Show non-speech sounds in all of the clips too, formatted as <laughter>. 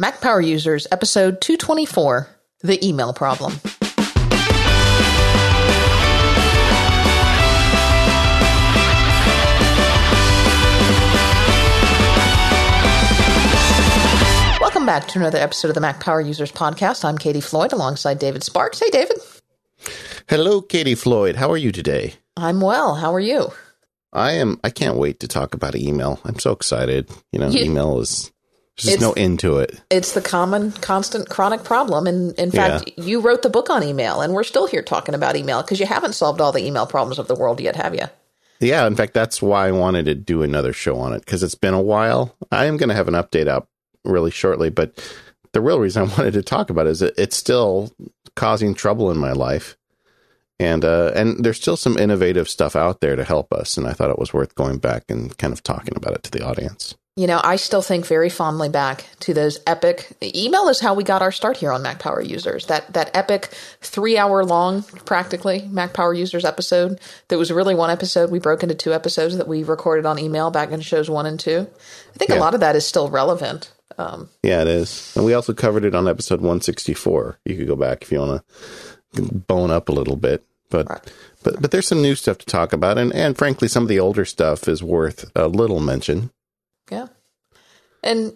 Mac Power Users, episode 224 The Email Problem. <laughs> Welcome back to another episode of the Mac Power Users podcast. I'm Katie Floyd alongside David Sparks. Hey, David. Hello, Katie Floyd. How are you today? I'm well. How are you? I am. I can't wait to talk about email. I'm so excited. You know, You- email is there's It's- no end to it. It's the common, constant, chronic problem. And in fact, you wrote the book on email, and we're still here talking about email because you haven't solved all the email problems of the world yet, have you? Yeah, in fact, that's why I wanted to do another show on it because it's been a while. I am going to have an update up really shortly, but the real reason <laughs> I wanted to talk about it is it's still causing trouble in my life, and uh, and there's still some innovative stuff out there to help us, and I thought it was worth going back and kind of talking about it to the audience. You know, I still think very fondly back to those epic email is how we got our start here on Mac Power Users. That that epic three hour long, practically Mac Power Users episode. That was really one episode. We broke into two episodes that we recorded on email back in shows one and two. I think a lot of that is still relevant. Um, Yeah, it is. And we also covered it on episode 164. You could go back if you want to bone up a little bit. But Right. but but there's some new stuff to talk about and and frankly some of the older stuff is worth a little mention. And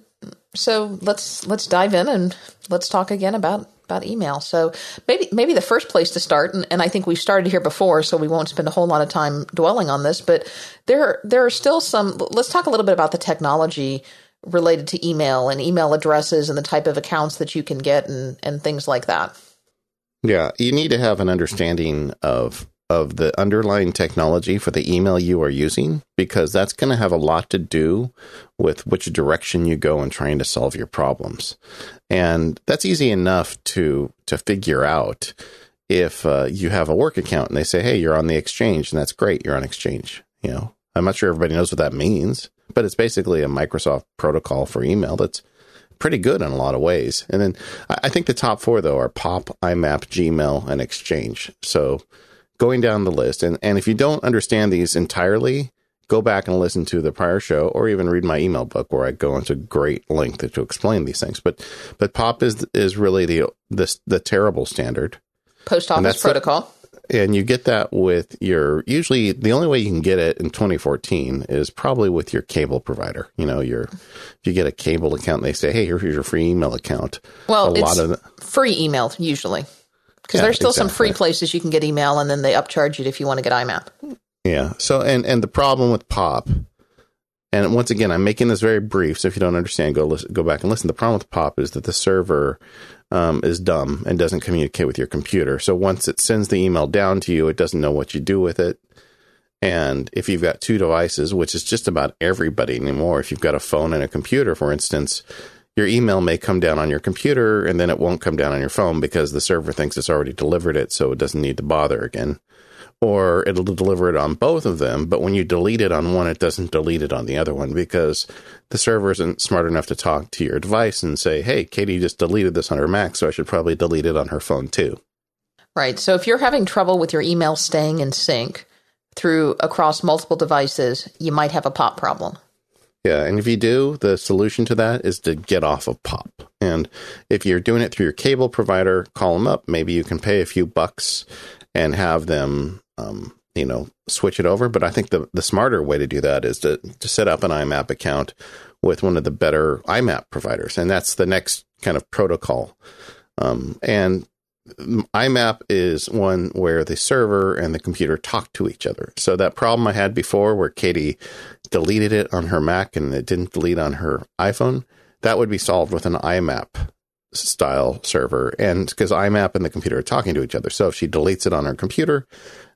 so let's let's dive in and let's talk again about about email. So maybe maybe the first place to start, and, and I think we've started here before, so we won't spend a whole lot of time dwelling on this. But there there are still some. Let's talk a little bit about the technology related to email and email addresses and the type of accounts that you can get and and things like that. Yeah, you need to have an understanding of of the underlying technology for the email you are using because that's going to have a lot to do with which direction you go in trying to solve your problems. And that's easy enough to to figure out if uh, you have a work account and they say, "Hey, you're on the exchange," and that's great. You're on exchange. You know, I'm not sure everybody knows what that means, but it's basically a Microsoft protocol for email that's pretty good in a lot of ways. And then I think the top four though are Pop, IMAP, Gmail, and Exchange. So going down the list, and and if you don't understand these entirely, go back and listen to the prior show, or even read my email book where I go into great length to explain these things. But but Pop is is really the the the terrible standard. Post office that's the- protocol. And you get that with your usually the only way you can get it in 2014 is probably with your cable provider. You know, your if you get a cable account, they say, "Hey, here's your free email account." Well, a it's lot of free email usually because Yeah, there's still some free places you can get email, and then they upcharge you if you want to get IMAP. Yeah. So and and the problem with pop, and once again, I'm making this very brief. So if you don't understand, go listen, go back and listen. The problem with pop is that the server um, is dumb and doesn't communicate with your computer. So once it sends the email down to you, it doesn't know what you do with it. And if you've got two devices, which is just about everybody anymore, if you've got a phone and a computer, for instance, your email may come down on your computer and then it won't come down on your phone because the server thinks it's already delivered it, so it doesn't need to bother again or it'll deliver it on both of them. But when you delete it on one, it doesn't delete it on the other one because the server isn't smart enough to talk to your device and say, hey, Katie just deleted this on her Mac, so I should probably delete it on her phone too. Right. So if you're having trouble with your email staying in sync through across multiple devices, you might have a pop problem. Yeah, and if you do, the solution to that is to get off of POP. And if you're doing it through your cable provider, call them up. Maybe you can pay a few bucks and have them, um, you know, switch it over. But I think the the smarter way to do that is to to set up an IMAP account with one of the better IMAP providers, and that's the next kind of protocol. Um, and IMAP is one where the server and the computer talk to each other. So that problem I had before where Katie deleted it on her Mac and it didn't delete on her iPhone, that would be solved with an IMAP style server. And because IMAP and the computer are talking to each other. So if she deletes it on her computer,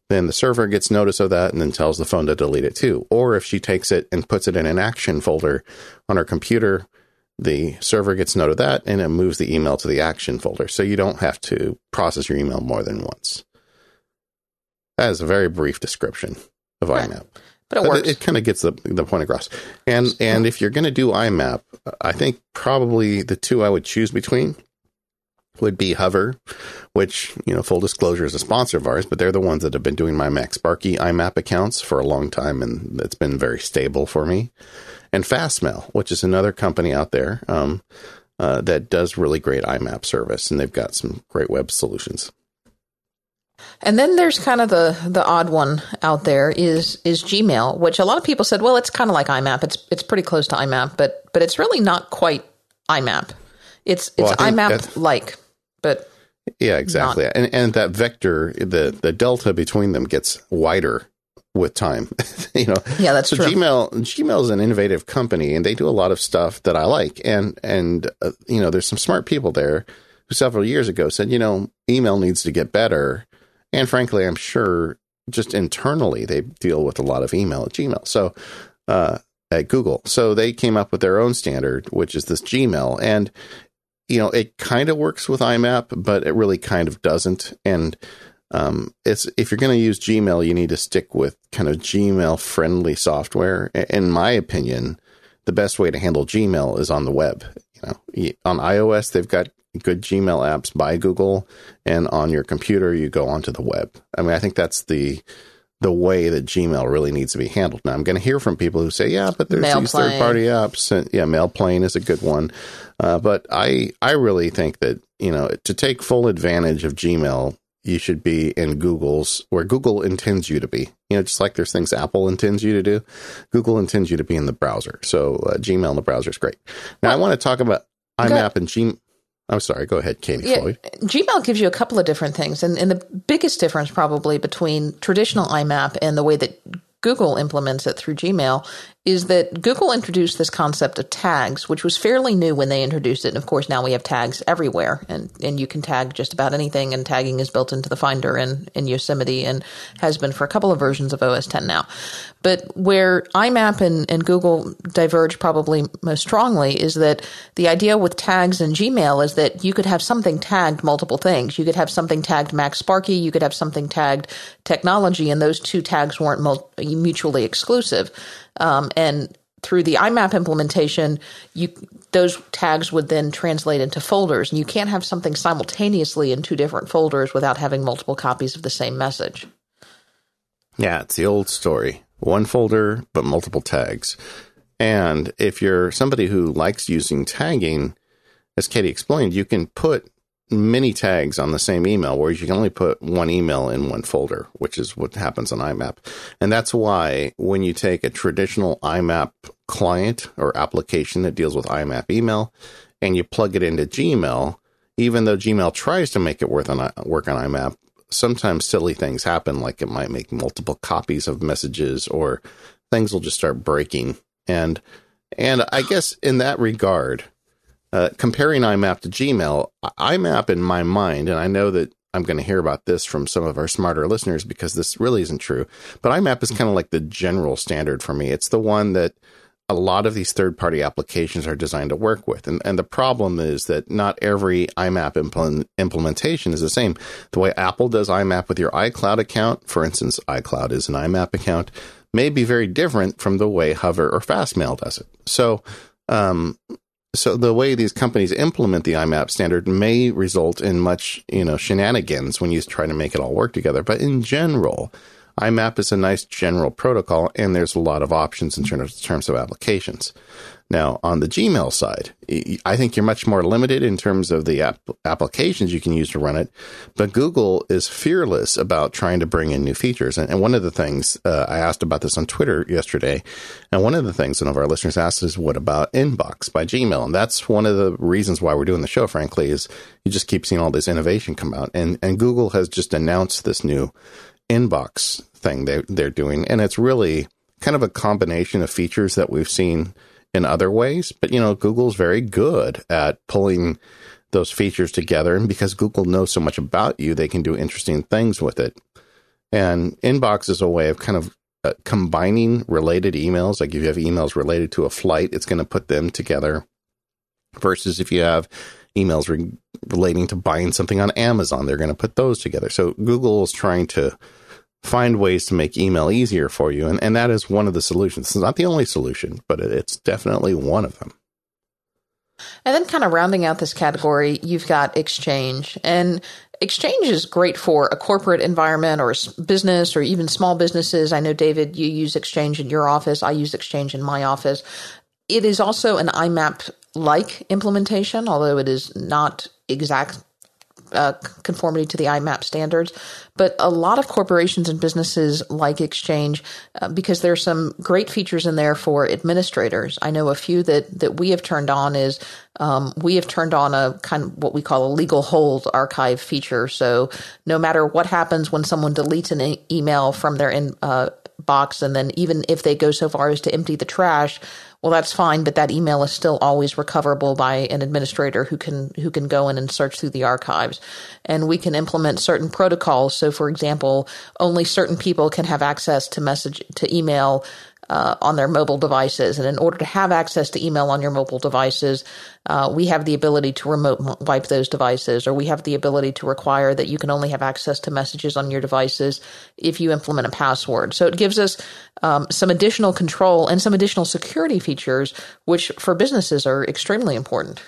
then the server gets notice of that and then tells the phone to delete it too. Or if she takes it and puts it in an action folder on her computer, the server gets note of that and it moves the email to the action folder. So you don't have to process your email more than once. That is a very brief description of Right. IMAP. But it But works. It, kind of gets the the point across. And and if you're going to do IMAP, I think probably the two I would choose between would be Hover, which you know, full disclosure is a sponsor of ours, but they're the ones that have been doing my Mac Sparky IMAP accounts for a long time, and it's been very stable for me. And Fastmail, which is another company out there. Um, uh, that does really great IMAP service, and they've got some great web solutions. And then there's kind of the the odd one out there is is Gmail, which a lot of people said, well, it's kind of like IMAP. It's it's pretty close to IMAP, but but it's really not quite IMAP. It's it's well, IMAP like, but yeah, exactly. Not. And and that vector, the the delta between them gets wider with time. <laughs> you know. Yeah, that's so true. Gmail Gmail is an innovative company, and they do a lot of stuff that I like. And and uh, you know, there's some smart people there who several years ago said, you know, email needs to get better. And frankly, I'm sure just internally they deal with a lot of email at Gmail. So uh, at Google, so they came up with their own standard, which is this Gmail, and you know, it kind of works with IMAP, but it really kind of doesn't. And um, it's if you're going to use Gmail, you need to stick with kind of Gmail friendly software. In my opinion, the best way to handle Gmail is on the web. You know, on iOS they've got good Gmail apps by Google, and on your computer you go onto the web. I mean, I think that's the the way that Gmail really needs to be handled. Now, I'm going to hear from people who say, "Yeah, but there's Mail these third party apps." And, yeah, Mailplane is a good one, uh, but I I really think that you know to take full advantage of Gmail, you should be in Google's where Google intends you to be. You know, just like there's things Apple intends you to do, Google intends you to be in the browser. So uh, Gmail in the browser is great. Now, well, I want to talk about IMAP and Gmail. I'm sorry. Go ahead, Katie yeah, Floyd. Gmail gives you a couple of different things, and, and the biggest difference probably between traditional IMAP and the way that Google implements it through Gmail is that Google introduced this concept of tags, which was fairly new when they introduced it. And of course, now we have tags everywhere, and, and you can tag just about anything. And tagging is built into the Finder in Yosemite and has been for a couple of versions of OS 10 now. But where IMAP and, and Google diverge probably most strongly is that the idea with tags in Gmail is that you could have something tagged multiple things. You could have something tagged MacSparky, you could have something tagged technology, and those two tags weren't mutually exclusive. Um, and through the IMAP implementation, you those tags would then translate into folders, and you can't have something simultaneously in two different folders without having multiple copies of the same message. Yeah, it's the old story: one folder but multiple tags. And if you're somebody who likes using tagging, as Katie explained, you can put many tags on the same email, whereas you can only put one email in one folder, which is what happens on IMAP. And that's why when you take a traditional IMAP client or application that deals with IMAP email and you plug it into Gmail, even though Gmail tries to make it work on, work on IMAP, sometimes silly things happen, like it might make multiple copies of messages or things will just start breaking. And and I guess in that regard, uh, comparing IMAP to Gmail, IMAP in my mind, and I know that I'm going to hear about this from some of our smarter listeners because this really isn't true, but IMAP is kind of like the general standard for me. It's the one that a lot of these third party applications are designed to work with. And, and the problem is that not every IMAP implement, implementation is the same. The way Apple does IMAP with your iCloud account, for instance, iCloud is an IMAP account, may be very different from the way Hover or Fastmail does it. So, um, so the way these companies implement the IMAP standard may result in much, you know, shenanigans when you try to make it all work together. But in general, IMAP is a nice general protocol, and there's a lot of options in terms of applications. Now, on the Gmail side, I think you're much more limited in terms of the app- applications you can use to run it, but Google is fearless about trying to bring in new features. And, and one of the things uh, I asked about this on Twitter yesterday, and one of the things one of our listeners asked is, "What about Inbox by Gmail?" And that's one of the reasons why we're doing the show. Frankly, is you just keep seeing all this innovation come out, and and Google has just announced this new Inbox thing they they're doing, and it's really kind of a combination of features that we've seen in other ways. But, you know, Google's very good at pulling those features together. And because Google knows so much about you, they can do interesting things with it. And Inbox is a way of kind of uh, combining related emails. Like if you have emails related to a flight, it's going to put them together. Versus if you have emails re- relating to buying something on Amazon, they're going to put those together. So Google is trying to find ways to make email easier for you. And, and that is one of the solutions. It's not the only solution, but it's definitely one of them. And then, kind of rounding out this category, you've got Exchange. And Exchange is great for a corporate environment or business or even small businesses. I know, David, you use Exchange in your office. I use Exchange in my office. It is also an IMAP like implementation, although it is not exact uh, conformity to the IMAP standards. But a lot of corporations and businesses like Exchange uh, because there's some great features in there for administrators. I know a few that that we have turned on is um, we have turned on a kind of what we call a legal hold archive feature. So no matter what happens when someone deletes an e- email from their in, uh, box, and then even if they go so far as to empty the trash, well, that's fine, but that email is still always recoverable by an administrator who can who can go in and search through the archives. And we can implement certain protocols. So, for example, only certain people can have access to message to email uh, on their mobile devices. And in order to have access to email on your mobile devices, uh, we have the ability to remote wipe those devices, or we have the ability to require that you can only have access to messages on your devices if you implement a password. So it gives us um, some additional control and some additional security features, which for businesses are extremely important.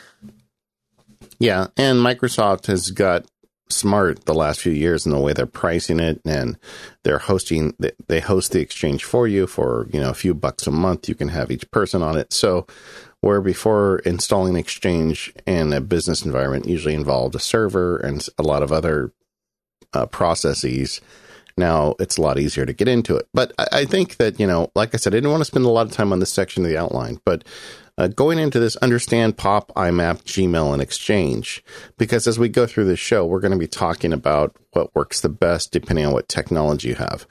Yeah, and Microsoft has got smart the last few years in the way they're pricing it and they're hosting they host the exchange for you for you know a few bucks a month. You can have each person on it. So where before installing exchange in a business environment usually involved a server and a lot of other uh, processes now it's a lot easier to get into it. But I, I think that you know like i said i didn't want to spend a lot of time on this section of the outline but uh, going into this, understand POP, IMAP, Gmail, and Exchange, because as we go through this show, we're going to be talking about what works the best depending on what technology you have.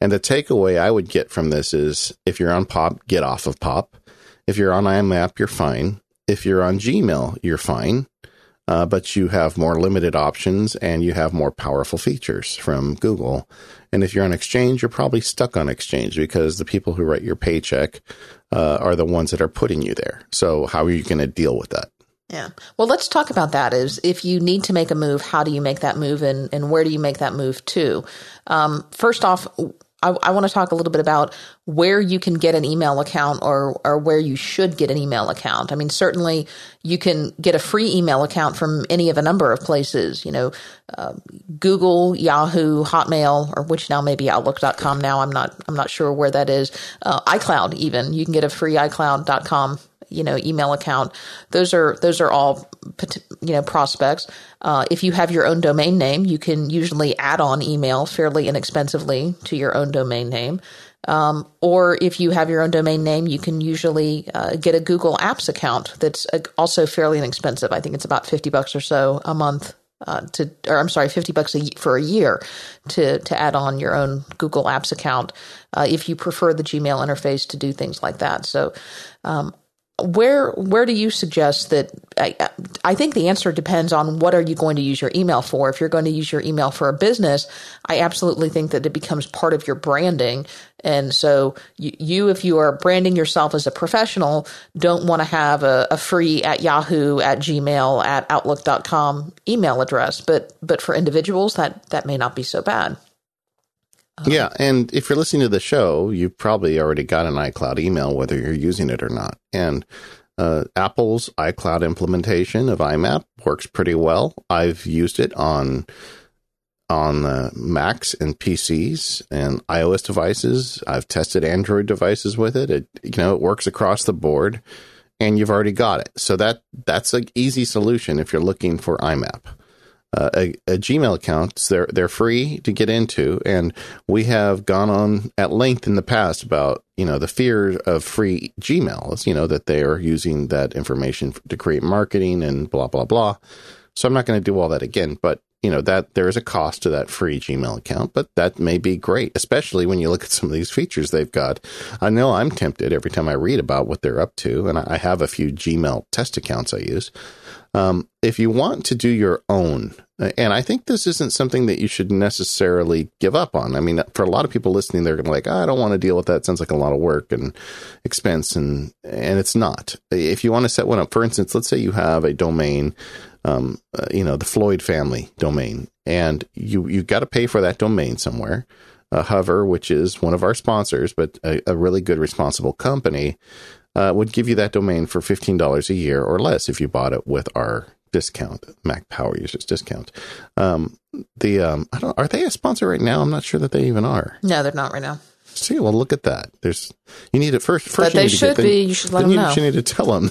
And the takeaway I would get from this is if you're on POP, get off of POP. If you're on IMAP, you're fine. If you're on Gmail, you're fine. Uh, but you have more limited options and you have more powerful features from Google. And if you're on Exchange, you're probably stuck on Exchange because the people who write your paycheck uh, are the ones that are putting you there. So how are you going to deal with that? Yeah. Well, let's talk about that. Is if you need to make a move, how do you make that move, and and where do you make that move to? Um, first off, I, I want to talk a little bit about where you can get an email account or or where you should get an email account. I mean, certainly you can get a free email account from any of a number of places. You know, uh, Google, Yahoo, Hotmail, or which now maybe Outlook.com. Now I'm not I'm not sure where that is. Uh, iCloud, even you can get a free iCloud.com you know email account those are those are all you know prospects uh, if you have your own domain name you can usually add on email fairly inexpensively to your own domain name um, or if you have your own domain name, you can usually uh, get a Google Apps account that's uh, also fairly inexpensive. I think it's about fifty bucks or so a month uh, to, or I'm sorry, fifty bucks a, for a year to to add on your own Google Apps account uh, if you prefer the Gmail interface to do things like that. So um, where where do you suggest that I, I think the answer depends on what are you going to use your email for. If you're going to use your email for a business i absolutely think that it becomes part of your branding. And so you, you if you are branding yourself as a professional don't want to have a, a free at yahoo at gmail at outlook.com email address. But but for individuals that that may not be so bad yeah, and if you're listening to the show, you've probably already got an iCloud email, whether you're using it or not. And uh, Apple's iCloud implementation of IMAP works pretty well. I've used it on on uh, Macs and PCs and iOS devices. I've tested Android devices with it. It you know it works across the board, and you've already got it. So that that's an easy solution if you're looking for IMAP uh, a, a, Gmail account. They're they're free to get into, and we have gone on at length in the past about you know the fear of free Gmail. You know that they are using that information to create marketing and blah blah blah. So I'm not going to do all that again, but you know that there is a cost to that free Gmail account, but that may be great, especially when you look at some of these features they've got. I know I'm tempted every time I read about what they're up to, and I have a few Gmail test accounts I use. Um, if you want to do your own, and I think this isn't something that you should necessarily give up on. I mean, for a lot of people listening, they're going to be like, oh, I don't want to deal with that. It sounds like a lot of work and expense, and and it's not. If you want to set one up, for instance, let's say you have a domain, um, uh, you know, the Floyd family domain, and you you got to pay for that domain somewhere. Uh, Hover, which is one of our sponsors, but a, a really good, responsible company, uh, would give you that domain for $15 a year or less if you bought it with our discount, Mac Power Users discount. Um, the um, I don't are they a sponsor right now? I'm not sure that they even are. No, they're not right now. See, well, look at that. There's you need it first. First, But you they should be. You should let them you, know. you need to tell them,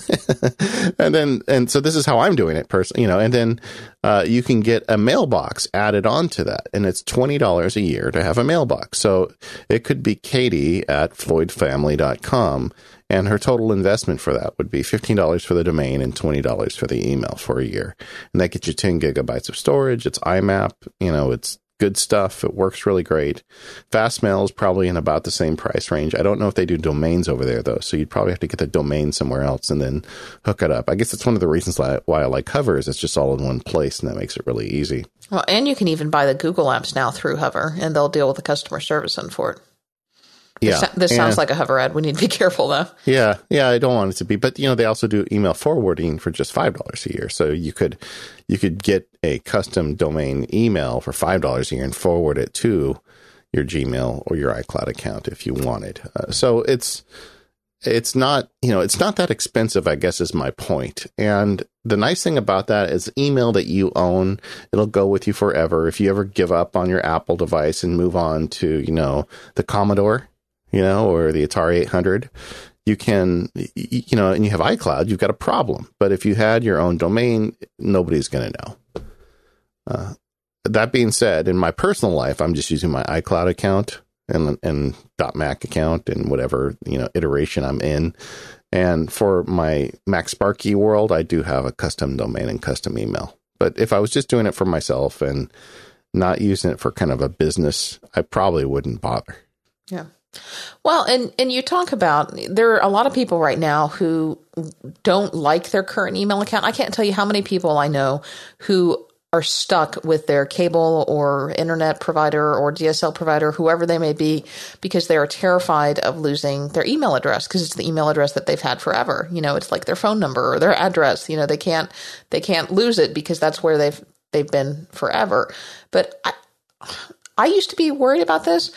<laughs> and then and so this is how I'm doing it, personally. You know, and then uh, you can get a mailbox added on to that, and it's twenty dollars a year to have a mailbox. So it could be Katie at FloydFamily.com, and her total investment for that would be fifteen dollars for the domain and twenty dollars for the email for a year, and that gets you ten gigabytes of storage. It's IMAP. You know, it's good stuff. It works really great. Fastmail is probably in about the same price range. I don't know if they do domains over there though, so you'd probably have to get the domain somewhere else and then hook it up. I guess that's one of the reasons why I like Hover is it's just all in one place and that makes it really easy. Well, and you can even buy the Google apps now through Hover, and they'll deal with the customer service end for it. Yeah, This, this sounds like a Hover ad. We need to be <laughs> careful though. Yeah, yeah, I don't want it to be, but you know, they also do email forwarding for just five dollars a year. So you could you could get a custom domain email for five dollars a year and forward it to your Gmail or your iCloud account if you wanted. Uh, so it's it's not you know it's not that expensive. I guess is my point. And the nice thing about that is email that you own, it'll go with you forever. If you ever give up on your Apple device and move on to you know the Commodore you know, or the Atari 800, you can, you know, and you have iCloud, you've got a problem. But if you had your own domain, nobody's going to know. Uh, that being said, in my personal life, I'm just using my iCloud account and and .Mac account and whatever you know iteration I'm in. And for my Mac Sparky world, I do have a custom domain and custom email. But if I was just doing it for myself and not using it for kind of a business, I probably wouldn't bother. Yeah. Well, and and you talk about there are a lot of people right now who don't like their current email account. I can't tell you how many people I know who are stuck with their cable or internet provider or DSL provider, whoever they may be, because they are terrified of losing their email address because it's the email address that they've had forever. You know, it's like their phone number or their address. You know, they can't they can't lose it because that's where they've they've been forever. But I, I used to be worried about this.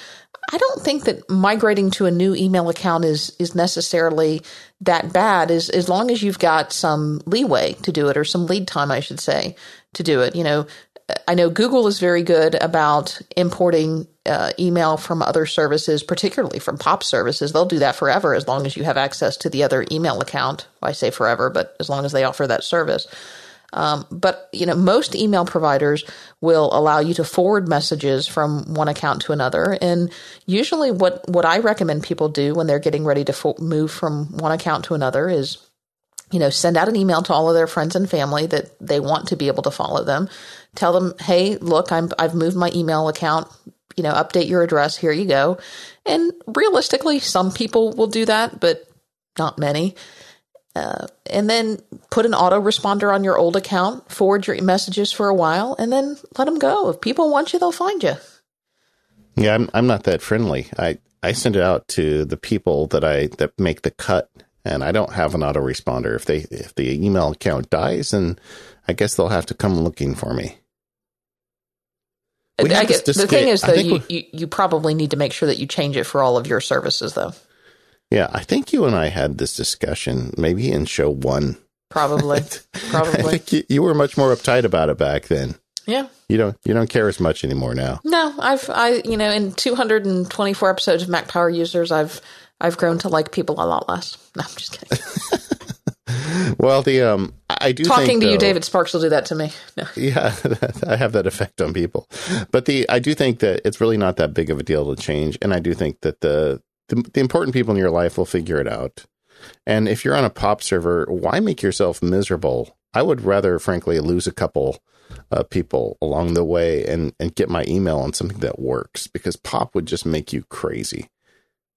I don't think that migrating to a new email account is is necessarily that bad as as long as you've got some leeway to do it or some lead time I should say to do it. You know, I know Google is very good about importing uh, email from other services, particularly from POP services. They'll do that forever as long as you have access to the other email account. I say forever, but as long as they offer that service. Um, but you know, most email providers will allow you to forward messages from one account to another, and usually, what what I recommend people do when they're getting ready to fo- move from one account to another is, you know, send out an email to all of their friends and family that they want to be able to follow them. Tell them, hey, look, I'm I've moved my email account. You know, update your address. Here you go. And realistically, some people will do that, but not many. Uh, and then put an autoresponder on your old account, forward your messages for a while, and then let them go. If people want you, they'll find you. Yeah, I'm I'm not that friendly. I I send it out to the people that I that make the cut, and I don't have an autoresponder. If they if the email account dies, then I guess they'll have to come looking for me. We I had the thing is, though, you, you, you probably need to make sure that you change it for all of your services, though. Yeah, I think you and I had this discussion maybe in show one. Probably, <laughs> I probably. think you, you were much more uptight about it back then. Yeah. You don't you don't care as much anymore now. No, I've I you know in 224 episodes of Mac Power Users, I've I've grown to like people a lot less. No, I'm just kidding. <laughs> Well, the um, I do Talking think, to you, David Sparks, will do that to me. No. Yeah, <laughs> I have that effect on people. But the I do think that it's really not that big of a deal to change, and I do think that the the, the important people in your life will figure it out. And if you're on a pop server, why make yourself miserable? I would rather, frankly, lose a couple uh, people along the way and and get my email on something that works because pop would just make you crazy.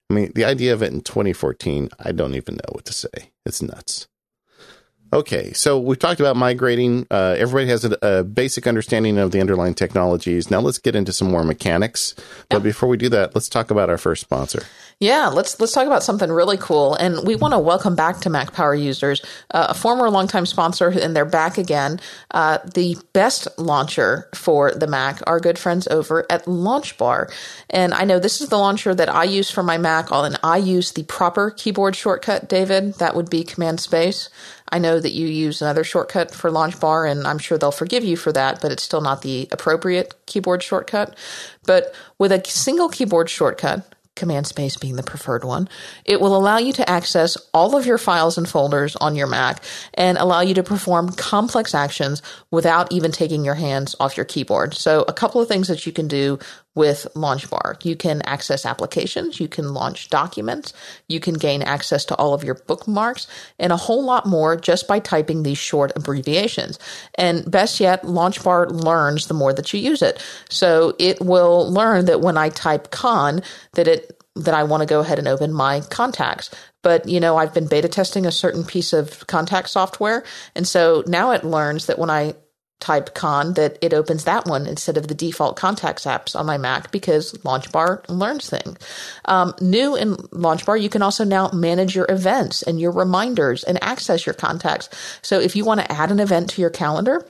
I mean, the idea of it in 2014, I don't even know what to say. It's nuts. Okay, so we've talked about migrating. Uh, everybody has a, a basic understanding of the underlying technologies. Now let's get into some more mechanics. But before we do that, let's talk about our first sponsor. Yeah, let's let's talk about something really cool, and we want to welcome back to Mac Power users uh, a former longtime sponsor, and they're back again. Uh, the best launcher for the Mac, our good friends over at LaunchBar, and I know this is the launcher that I use for my Mac, and I use the proper keyboard shortcut. David, that would be Command Space. I know that you use another shortcut for LaunchBar, and I'm sure they'll forgive you for that, but it's still not the appropriate keyboard shortcut. But with a single keyboard shortcut command space being the preferred one. It will allow you to access all of your files and folders on your Mac and allow you to perform complex actions without even taking your hands off your keyboard. So a couple of things that you can do with LaunchBar. You can access applications, you can launch documents, you can gain access to all of your bookmarks, and a whole lot more just by typing these short abbreviations. And best yet, LaunchBar learns the more that you use it. So it will learn that when I type con, that it that I want to go ahead and open my contacts. But, you know, I've been beta testing a certain piece of contact software. And so now it learns that when I type con that it opens that one instead of the default contacts apps on my Mac because LaunchBar learns things. Um, new in LaunchBar, you can also now manage your events and your reminders and access your contacts. So if you want to add an event to your calendar,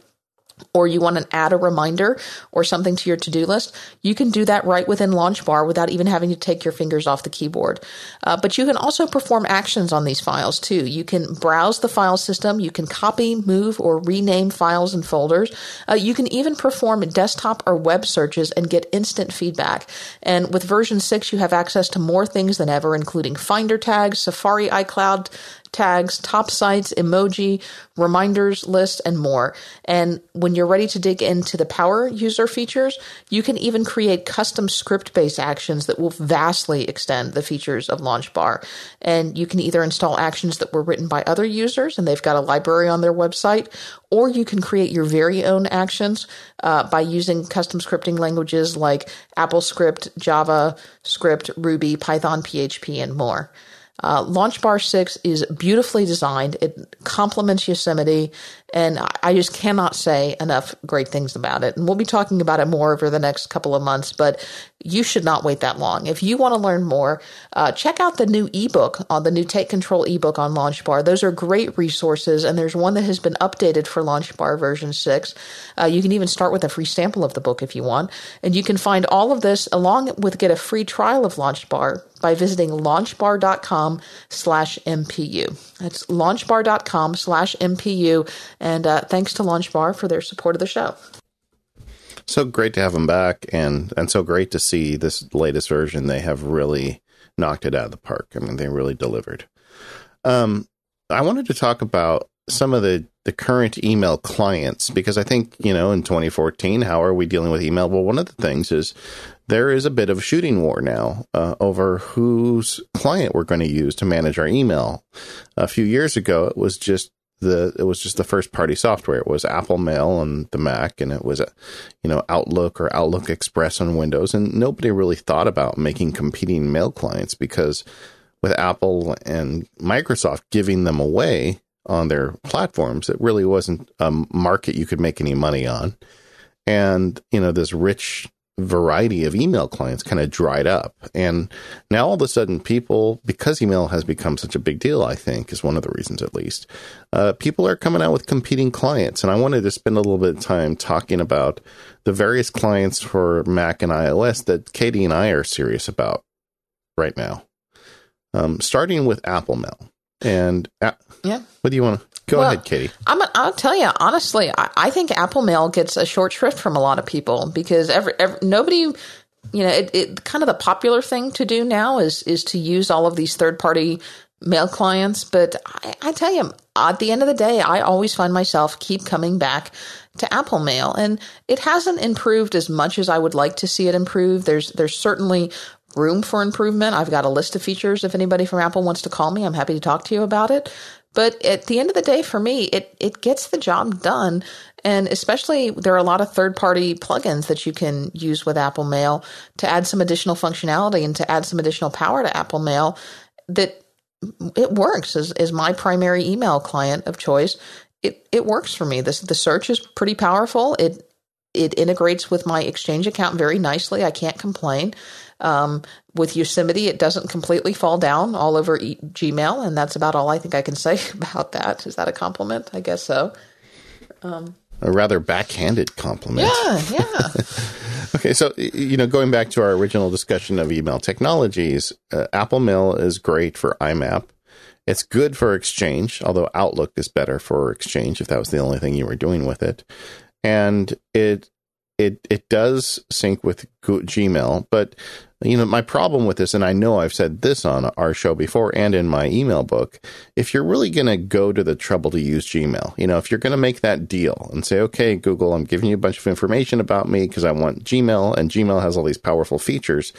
or you want to add a reminder or something to your to-do list, you can do that right within LaunchBar without even having to take your fingers off the keyboard. Uh, but you can also perform actions on these files too. You can browse the file system, you can copy, move, or rename files and folders. Uh, you can even perform desktop or web searches and get instant feedback. And with version 6, you have access to more things than ever, including Finder tags, Safari iCloud tabs, top sites, emoji, reminders list, and more. And when you're ready to dig into the power user features, you can even create custom script based actions that will vastly extend the features of LaunchBar. And you can either install actions that were written by other users and they've got a library on their website, or you can create your very own actions uh, by using custom scripting languages like AppleScript, Java, Script, Ruby, Python, PHP, and more. Uh, LaunchBar 6 is beautifully designed. It complements Yosemite, and I just cannot say enough great things about it. And we'll be talking about it more over the next couple of months, but you should not wait that long. If you want to learn more, uh, check out the new ebook on the new Take Control ebook on LaunchBar. Those are great resources, and there's one that has been updated for LaunchBar version 6. Uh, you can even start with a free sample of the book if you want. And you can find all of this along with get a free trial of LaunchBar by visiting launchbar.com slash MPU. That's launchbar.com slash MPU. And uh, thanks to LaunchBar for their support of the show. So great to have them back, and and so great to see this latest version. They have really knocked it out of the park. I mean, they really delivered. Um, I wanted to talk about some of the the current email clients because I think you know in 2014, how are we dealing with email? Well, one of the things is there is a bit of a shooting war now uh, over whose client we're going to use to manage our email. A few years ago, it was just the it was just the first party software. It was Apple Mail on the Mac, and it was you know Outlook or Outlook Express on Windows, and nobody really thought about making competing mail clients because with Apple and Microsoft giving them away on their platforms, it really wasn't a market you could make any money on. And you know this rich variety of email clients kind of dried up. And now all of a sudden, people, because email has become such a big deal, I think, is one of the reasons at least, uh, people are coming out with competing clients. And I wanted to spend a little bit of time talking about the various clients for Mac and iOS that Katie and I are serious about right now. Um, starting with Apple Mail. And uh, yeah, what do you want to? Go well, ahead, Katie. I'm, I'll tell you honestly. I, I, think Apple Mail gets a short shrift from a lot of people because every, every nobody, you know, it, it kind of the popular thing to do now is is to use all of these third party mail clients. But I, I tell you, at the end of the day, I always find myself keep coming back to Apple Mail, and it hasn't improved as much as I would like to see it improve. There's there's certainly room for improvement. I've got a list of features. If anybody from Apple wants to call me, I'm happy to talk to you about it. But at the end of the day, for me, it, it gets the job done. And especially, there are a lot of third party plugins that you can use with Apple Mail to add some additional functionality and to add some additional power to Apple Mail that it works as, as my primary email client of choice. It, it works for me. This, the search is pretty powerful. It, it integrates with my Exchange account very nicely. I can't complain. Um, with Yosemite, it doesn't completely fall down all over e- Gmail, and that's about all I think I can say <laughs> about that. Is that a compliment? I guess so. Um, a rather backhanded compliment. Yeah, yeah. <laughs> okay, so you know, going back to our original discussion of email technologies, uh, Apple Mail is great for IMAP. It's good for Exchange, although Outlook is better for Exchange if that was the only thing you were doing with it. And it it it does sync with Gmail, but you know, my problem with this, and I know I've said this on our show before and in my email book, if you're really going to go to the trouble to use Gmail, you know, if you're going to make that deal and say, okay, Google, I'm giving you a bunch of information about me because I want Gmail and Gmail has all these powerful features,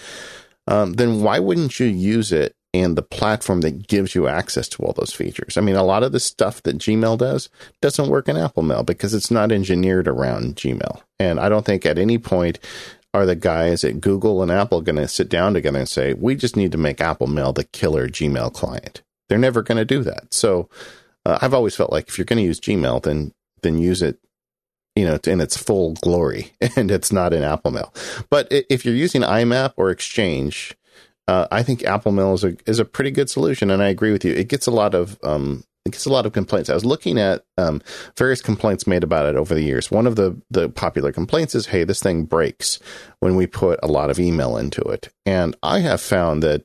um, then why wouldn't you use it and the platform that gives you access to all those features. I mean, a lot of the stuff that Gmail does doesn't work in Apple Mail because it's not engineered around Gmail. And I don't think at any point are the guys at Google and Apple going to sit down together and say, we just need to make Apple Mail the killer Gmail client. They're never going to do that. So uh, I've always felt like if you're going to use Gmail, then then use it you know, in its full glory, <laughs> and it's not in Apple Mail. But if you're using IMAP or Exchange, uh, I think Apple Mail is a is a pretty good solution, and I agree with you. It gets a lot of um, it gets a lot of complaints. I was looking at um, various complaints made about it over the years. One of the the popular complaints is, "Hey, this thing breaks when we put a lot of email into it." And I have found that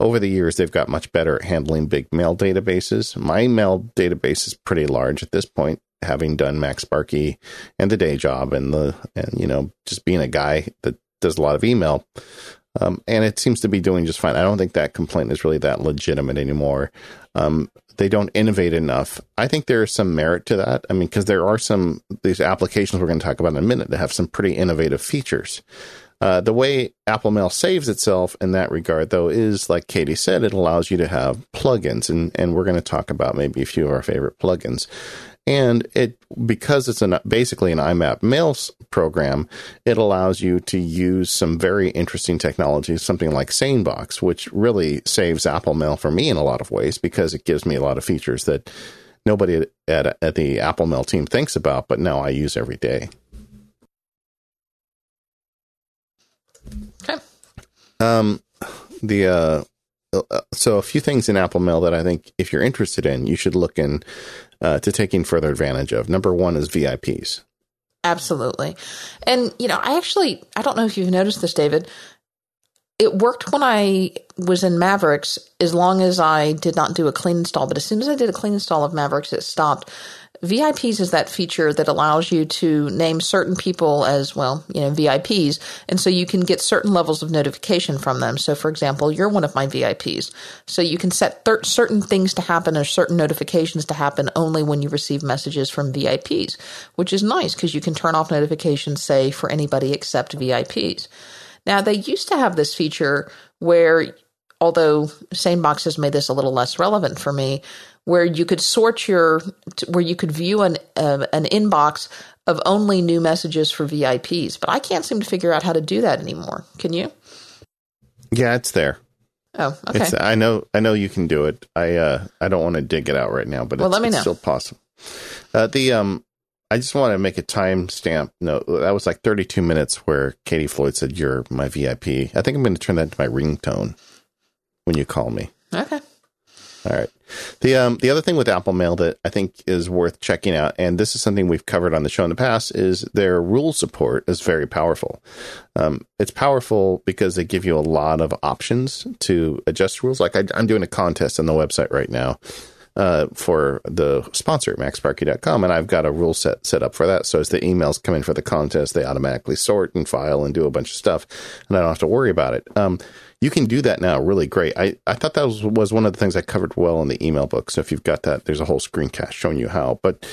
over the years they've got much better at handling big mail databases. My mail database is pretty large at this point, having done MacSparky and the day job, and the and you know just being a guy that does a lot of email. Um, and it seems to be doing just fine. I don't think that complaint is really that legitimate anymore. Um, they don't innovate enough. I think there is some merit to that. I mean, because there are some these applications we're going to talk about in a minute that have some pretty innovative features. Uh, the way Apple Mail saves itself in that regard, though, is like Katie said, it allows you to have plugins, and and we're going to talk about maybe a few of our favorite plugins and it because it's an basically an IMAP mail program, it allows you to use some very interesting technology, something like SaneBox, which really saves Apple Mail for me in a lot of ways because it gives me a lot of features that nobody at at the Apple Mail team thinks about, but now I use every day. Okay. Um, the uh, uh, so a few things in Apple Mail that I think if you're interested in, you should look in uh, to taking further advantage of. Number one is VIPs. Absolutely. And, you know, I actually, I don't know if you've noticed this, David. It worked when I was in Mavericks as long as I did not do a clean install. But as soon as I did a clean install of Mavericks, it stopped. VIPs is that feature that allows you to name certain people as well, you know, VIPs. And so you can get certain levels of notification from them. So, for example, you're one of my VIPs. So you can set thir- certain things to happen or certain notifications to happen only when you receive messages from VIPs, which is nice because you can turn off notifications, say, for anybody except VIPs. Now, they used to have this feature where although SaneBox has made this a little less relevant for me, where you could sort your, where you could view an uh, an inbox of only new messages for VIPs. But I can't seem to figure out how to do that anymore. Can you? Yeah, it's there. Oh, okay. It's, I know, I know you can do it. I, uh, I don't want to dig it out right now, but well, it's, let me know. still possible. Uh, the, um, I just want to make a time stamp note. That was like 32 minutes where Katie Floyd said, You're my VIP. I think I'm going to turn that into my ringtone when you call me. Okay. All right. The um the other thing with Apple Mail that I think is worth checking out, and this is something we've covered on the show in the past, is their rule support is very powerful. Um, it's powerful because they give you a lot of options to adjust rules. Like I, I'm doing a contest on the website right now uh, for the sponsor, MacSparky.com, and I've got a rule set set up for that. So as the emails come in for the contest, they automatically sort and file and do a bunch of stuff, and I don't have to worry about it. Um, you can do that now really great. I, I thought that was, was one of the things I covered well in the email book. So if you've got that, there's a whole screencast showing you how. But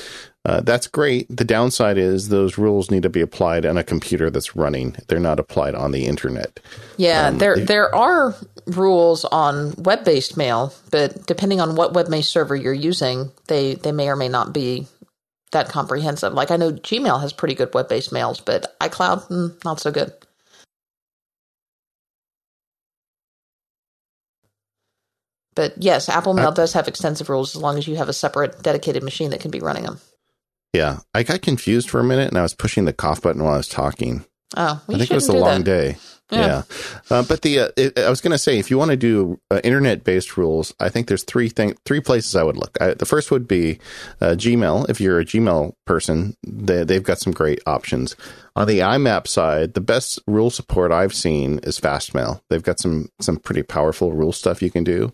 uh, that's great. The downside is those rules need to be applied on a computer that's running. They're not applied on the internet. Yeah, um, there there are rules on web based mail, but depending on what web based server you're using, they they may or may not be that comprehensive. Like I know Gmail has pretty good web based mails, but iCloud mm, not so good. But yes, Apple Mail does have extensive rules as long as you have a separate dedicated machine that can be running them. Yeah, I got confused for a minute and I was pushing the cough button while I was talking. Oh, I think it was a long that. day. Yeah, yeah. Uh, but the uh, it, I was going to say if you want to do uh, internet based rules, I think there's three thing three places I would look. I, the first would be uh, Gmail. If you're a Gmail person, they, they've got some great options. On the IMAP side, the best rule support I've seen is Fastmail. They've got some some pretty powerful rule stuff you can do.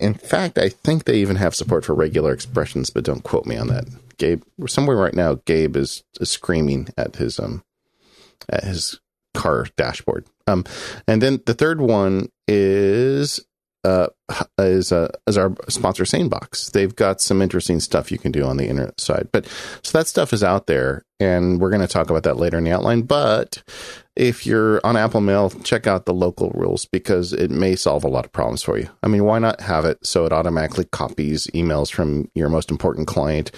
In fact, I think they even have support for regular expressions, but don't quote me on that. Gabe, somewhere right now, Gabe is, is screaming at his um at his car dashboard. Um, and then the third one is uh, is uh, is our sponsor SaneBox. They've got some interesting stuff you can do on the internet side. But so that stuff is out there, and we're going to talk about that later in the outline. But if you're on Apple Mail, check out the local rules because it may solve a lot of problems for you. I mean, why not have it so it automatically copies emails from your most important client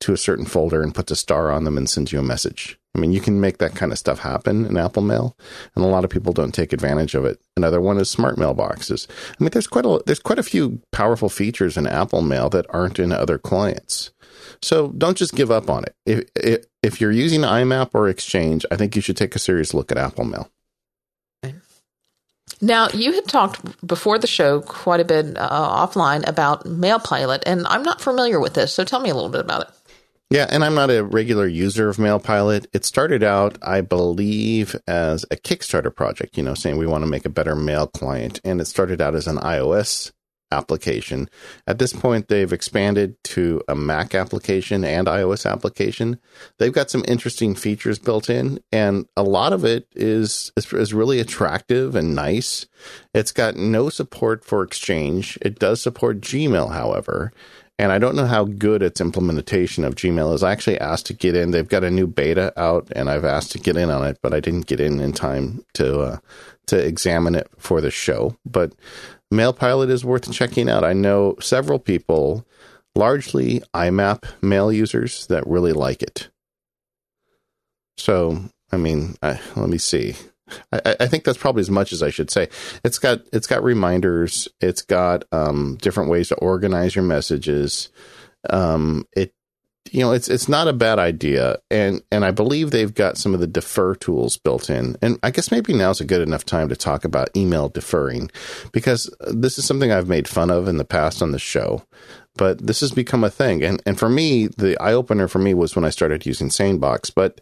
to a certain folder and puts a star on them and sends you a message? I mean, you can make that kind of stuff happen in Apple Mail, and a lot of people don't take advantage of it. Another one is smart mailboxes. I mean, there's quite a there's quite a few powerful features in Apple Mail that aren't in other clients. So don't just give up on it. If, if, if you're using IMAP or Exchange, I think you should take a serious look at Apple Mail. Now, you had talked before the show quite a bit uh, offline about MailPilot, and I'm not familiar with this, so tell me a little bit about it. Yeah, and I'm not a regular user of MailPilot. It started out, I believe, as a Kickstarter project, you know, saying we want to make a better mail client. And it started out as an iOS application. At this point, they've expanded to a Mac application and iOS application. They've got some interesting features built in, and a lot of it is, is, really attractive and nice. It's got no support for Exchange. It does support Gmail, however. And I don't know how good its implementation of Gmail is. I actually asked to get in. They've got a new beta out, and I've asked to get in on it, but I didn't get in in time to uh, to examine it for the show. But MailPilot is worth checking out. I know several people, largely IMAP mail users, that really like it. So, I mean, I, let me see. I, I, think that's probably as much as I should say. It's got it's got reminders. It's got um, different ways to organize your messages. Um, it you know it's it's not a bad idea. And and I believe they've got some of the defer tools built in. And I guess maybe now's a good enough time to talk about email deferring because this is something I've made fun of in the past on the show but this has become a thing. And and for me the eye opener for me was when I started using SaneBox. But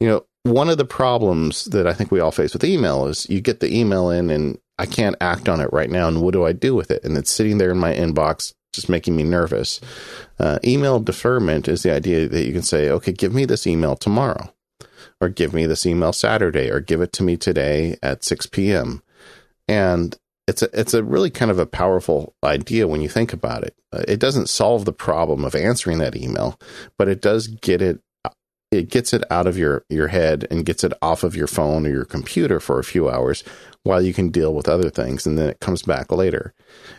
you know one of the problems that I think we all face with email is you get the email in and I can't act on it right now and what do I do with it? And it's sitting there in my inbox just making me nervous. Uh, email deferment is the idea that you can say, okay, give me this email tomorrow, or give me this email Saturday, or give it to me today at 6 p.m. And it's a, it's a really kind of a powerful idea when you think about it. Uh, it doesn't solve the problem of answering that email, but it does get it it gets it out of your your head and gets it off of your phone or your computer for a few hours while you can deal with other things and then it comes back later.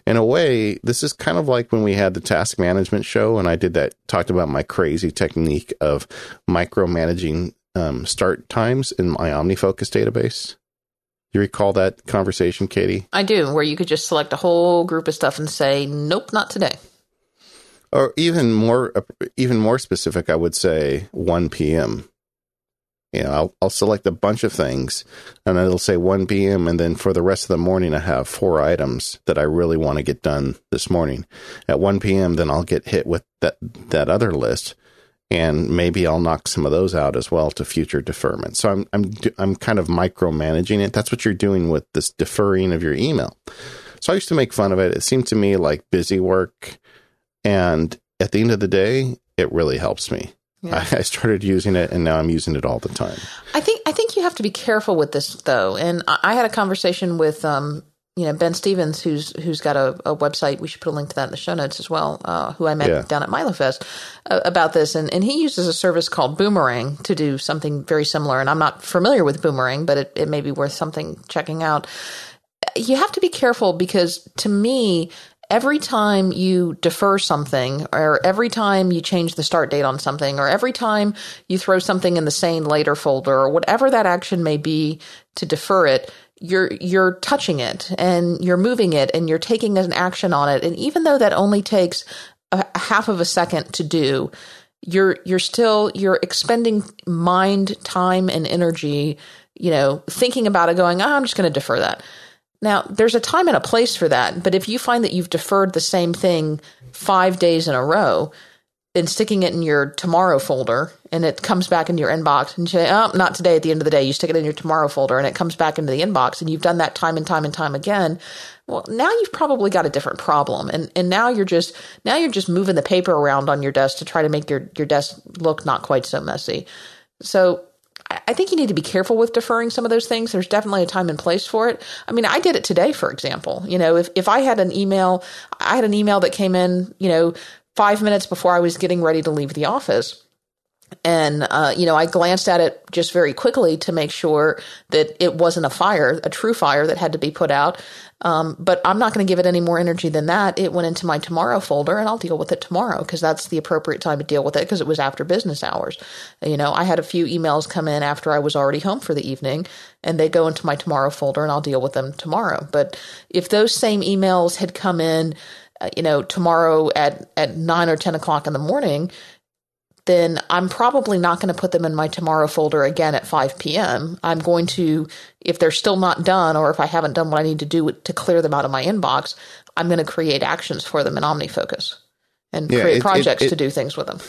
In a way, this is kind of like when we had the task management show and I did that, talked about my crazy technique of micromanaging um, start times in my OmniFocus database. You recall that conversation, Katie? I do, where you could just select a whole group of stuff and say, nope, not today. Or even more, even more specific, I would say 1 p.m you know, I'll, I'll select a bunch of things and it'll say 1 p.m. And then for the rest of the morning, I have four items that I really want to get done this morning. At 1 p.m., then I'll get hit with that, that other list. And maybe I'll knock some of those out as well to future deferment. So I'm, I'm, I'm kind of micromanaging it. That's what you're doing with this deferring of your email. So I used to make fun of it. It seemed to me like busy work. And at the end of the day, it really helps me. Yeah. I, <laughs> I, started using it, and now I'm using it all the time. I think I think you have to be careful with this, though. And I, I had a conversation with um, you know Ben Stevens, who's who's got a, a, website. We should put a link to that in the show notes as well. Uh, who I met yeah. down at MiloFest uh, about this, and and he uses a service called Boomerang to do something very similar. And I'm not familiar with Boomerang, but it, it may be worth something checking out. You have to be careful because to me, every time you defer something or every time you change the start date on something or every time you throw something in the SaneLater folder or whatever that action may be to defer it you're you're touching it and you're moving it and you're taking an action on it. And even though that only takes a, half of a second to do you're you're still you're expending mind time and energy you know thinking about it going oh, i'm just going to defer that now, there's a time and a place for that, but if you find that you've deferred the same thing five days in a row and sticking it in your tomorrow folder and it comes back into your inbox and you say, oh, not today at the end of the day, you stick it in your tomorrow folder and it comes back into the inbox and you've done that time and time and time again, well, now you've probably got a different problem. And, and now you're just, now you're just moving the paper around on your desk to try to make your, your desk look not quite so messy. So I think you need to be careful with deferring some of those things. There's definitely a time and place for it. I mean, I did it today, for example. You know, if, if I had an email, I had an email that came in, you know, five minutes before I was getting ready to leave the office. And, uh, you know, I glanced at it just very quickly to make sure that it wasn't a fire, a true fire that had to be put out. Um, but I'm not going to give it any more energy than that. It went into my tomorrow folder and I'll deal with it tomorrow because that's the appropriate time to deal with it because it was after business hours. You know, I had a few emails come in after I was already home for the evening and they go into my tomorrow folder and I'll deal with them tomorrow. But if those same emails had come in, uh, you know, tomorrow at, at nine or 10 o'clock in the morning, then I'm probably not going to put them in my tomorrow folder again at 5 p.m. I'm going to, if they're still not done or if I haven't done what I need to do to clear them out of my inbox, I'm going to create actions for them in OmniFocus and yeah, create it, projects it, it, to do things with them.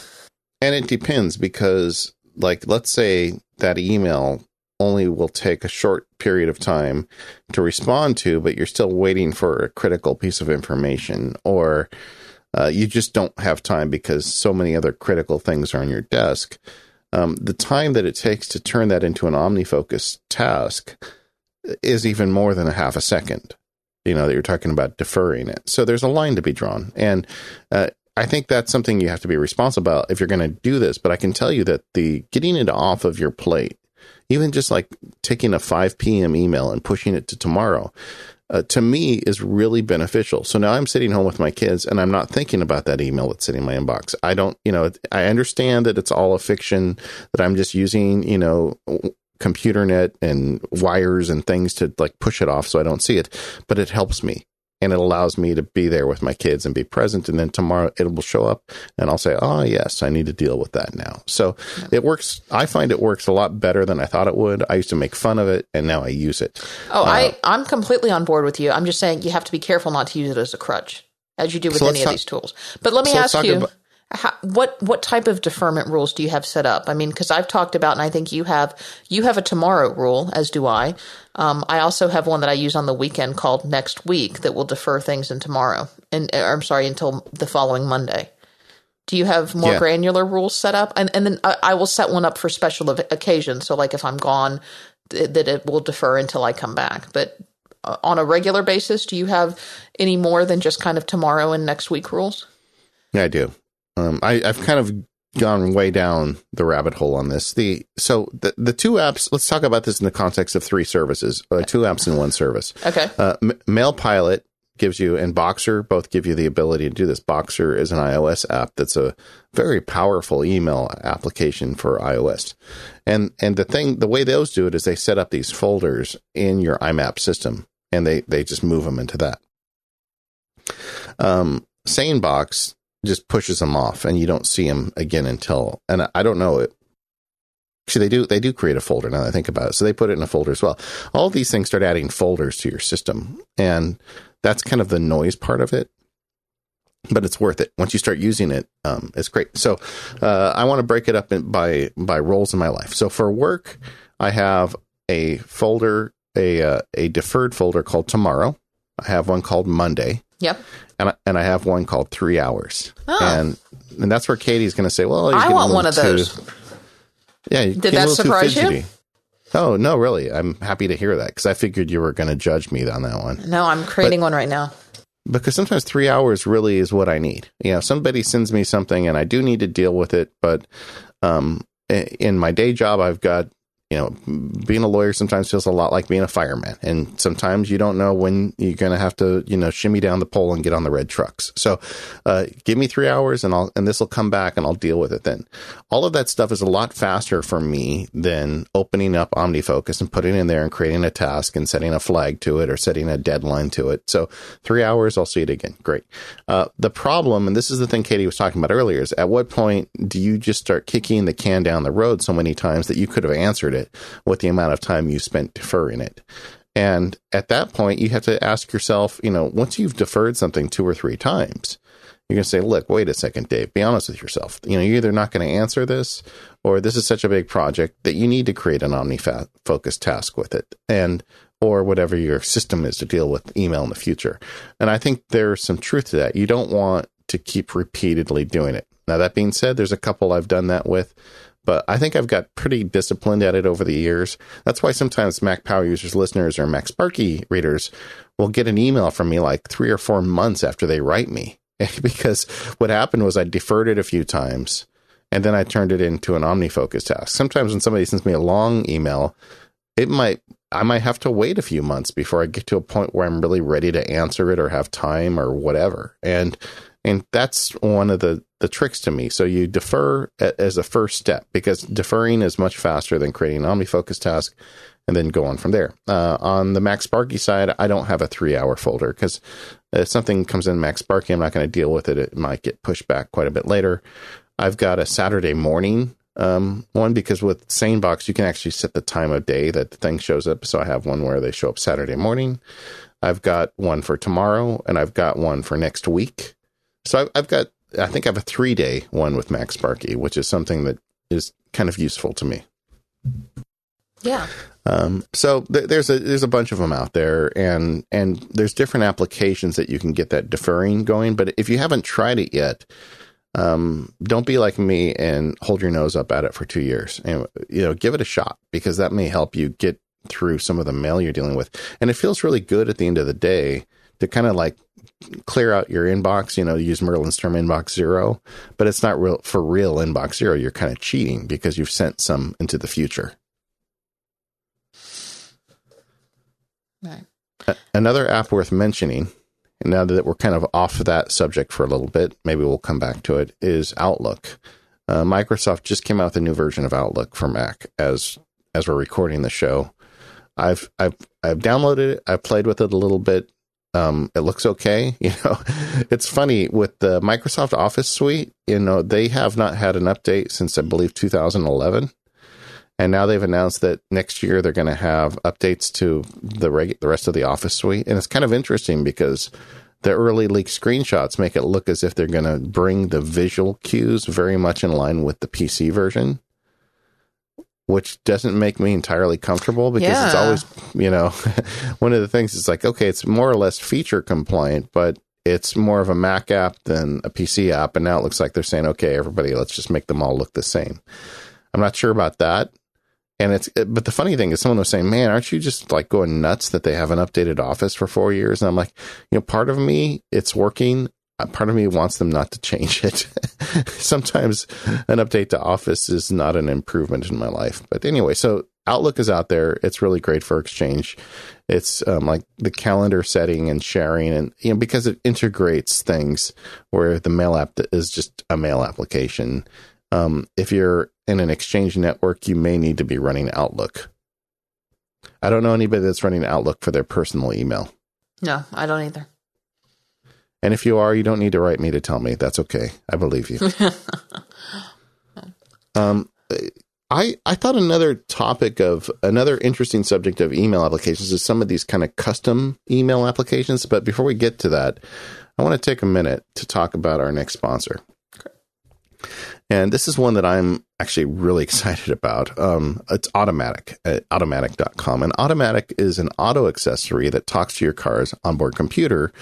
And it depends because, like, let's say that email only will take a short period of time to respond to, but you're still waiting for a critical piece of information or uh, you just don't have time because so many other critical things are on your desk. Um, the time that it takes to turn that into an OmniFocus task is even more than a half a second. You know that you're talking about deferring it. So there's a line to be drawn, and uh, I think that's something you have to be responsible about if you're going to do this. But I can tell you that the getting it off of your plate, even just like taking a 5 p.m. email and pushing it to tomorrow, uh, to me is really beneficial. So now I'm sitting home with my kids and I'm not thinking about that email that's sitting in my inbox. I don't, you know, I understand that it's all a fiction that I'm just using, you know, computer net and wires and things to like push it off so I don't see it, but it helps me and it allows me to be there with my kids and be present. And then tomorrow it will show up and I'll say, oh, yes, I need to deal with that now. So yeah. it works. I find it works a lot better than I thought it would. I used to make fun of it and now I use it. Oh, uh, I, I'm completely on board with you. I'm just saying you have to be careful not to use it as a crutch as you do with so any of these tools. But let me so ask you. About, how, what what type of deferment rules do you have set up? I mean, because I've talked about, and I think you have you have a tomorrow rule, as do I. Um, I also have one that I use on the weekend called next week that will defer things in tomorrow, and or, I'm sorry, until the following Monday. Do you have more yeah. granular rules set up? And and then I, I, will set one up for special occasions. So like if I'm gone, th- that it will defer until I come back. But uh, on a regular basis, do you have any more than just kind of tomorrow and next week rules? Yeah, I do. Um, I, I've kind of gone way down the rabbit hole on this. The so the the two apps. Let's talk about this in the context of three services, uh, two apps in one service. Okay. Uh, M- Mailpilot gives you and Boxer both give you the ability to do this. Boxer is an iOS app that's a very powerful email application for iOS. And and the thing the way those do it is they set up these folders in your IMAP system and they they just move them into that. Um SaneBox just pushes them off and you don't see them again until and I don't know it. Actually they do they do create a folder now I think about it. So they put it in a folder as well. All these things start adding folders to your system and that's kind of the noise part of it but it's worth it. Once you start using it um, it's great. So uh, I want to break it up in, by by roles in my life. So for work I have a folder a uh, a deferred folder called tomorrow. I have one called Monday Yep and I, and I have one called Three Hours, oh. and and that's where Katie's going to say, "Well, I want one of those." Too, yeah, did that surprise you? Oh no, really? I'm happy to hear that because I figured you were going to judge me on that one. No, I'm creating but, one right now. Because sometimes three hours really is what I need. You know, somebody sends me something and I do need to deal with it, but um, in my day job, I've got you know, being a lawyer sometimes feels a lot like being a fireman. And sometimes you don't know when you're going to have to, you know, shimmy down the pole and get on the red trucks. So, uh, give me three hours and I'll, and this will come back and I'll deal with it then. All of that stuff is a lot faster for me than opening up OmniFocus and putting in there and creating a task and setting a flag to it or setting a deadline to it. So three hours, I'll see it again. Great. Uh, the problem, and this is the thing Katie was talking about earlier, is at what point do you just start kicking the can down the road so many times that you could have answered it? It with the amount of time you spent deferring it. And at that point, you have to ask yourself, you know, once you've deferred something two or three times, you're going to say, look, wait a second, Dave, be honest with yourself. You know, you're either not going to answer this or this is such a big project that you need to create an OmniFocus task with it and, or whatever your system is to deal with email in the future. And I think there's some truth to that. You don't want to keep repeatedly doing it. Now, that being said, there's a couple I've done that with but I think I've got pretty disciplined at it over the years. That's why sometimes Mac Power users, listeners, or MacSparky readers will get an email from me like three or four months after they write me. <laughs> because what happened was I deferred it a few times and then I turned it into an OmniFocus task. Sometimes when somebody sends me a long email, it might I might have to wait a few months before I get to a point where I'm really ready to answer it or have time or whatever. And and that's one of the the tricks to me. So you defer as a first step because deferring is much faster than creating an OmniFocus task and then go on from there. Uh, on the MacSparky side, I don't have a three hour folder because if something comes in MacSparky, I'm not going to deal with it. It might get pushed back quite a bit later. I've got a Saturday morning um, one because with SaneBox, you can actually set the time of day that the thing shows up. So I have one where they show up Saturday morning. I've got one for tomorrow, and I've got one for next week. So I've got, I think I have a three day one with MacSparky, which is something that is kind of useful to me. Yeah. Um, so th- there's a there's a bunch of them out there, and and there's different applications that you can get that deferring going. But if you haven't tried it yet, um, don't be like me and hold your nose up at it for two years. And you know, give it a shot because that may help you get through some of the mail you're dealing with. And it feels really good at the end of the day to kind of like clear out your inbox, you know, use Merlin's term inbox zero, but it's not real for real inbox zero. You're kind of cheating because you've sent some into the future. Right. Another app worth mentioning, and now that we're kind of off that subject for a little bit, maybe we'll come back to it, is Outlook. Uh, Microsoft just came out with a new version of Outlook for Mac as as we're recording the show. I've I've I've downloaded it. I've played with it a little bit. Um, it looks okay. <laughs> You know, it's funny with the Microsoft Office suite. You know, they have not had an update since I believe 2011. And now they've announced that next year they're going to have updates to the reg- the rest of the Office suite, and it's kind of interesting because the early leak screenshots make it look as if they're going to bring the visual cues very much in line with the PC version, which doesn't make me entirely comfortable because yeah. it's always, you know, <laughs> one of the things is like, okay, it's more or less feature compliant, but it's more of a Mac app than a PC app. And now it looks like they're saying, okay, everybody, let's just make them all look the same. I'm not sure about that. And it's, but the funny thing is, someone was saying, "Man, aren't you just like going nuts that they haven't updated Office for four years?" And I'm like, you know, part of me, it's working. Part of me wants them not to change it. <laughs> Sometimes an update to Office is not an improvement in my life. But anyway, so Outlook is out there. It's really great for Exchange. It's um, like the calendar setting and sharing, and you know because it integrates things where the mail app is just a mail application. Um, if you're in an exchange network, you may need to be running Outlook. I don't know anybody that's running Outlook for their personal email. No, I don't either. And if you are, you don't need to write me to tell me. That's okay. I believe you. <laughs> um, I I thought another topic of another interesting subject of email applications is some of these kind of custom email applications. But before we get to that, I want to take a minute to talk about our next sponsor. And this is one that I'm actually really <laughs> excited about. Um, it's Automatic at automatic.com. And Automatic is an auto accessory that talks to your car's onboard computer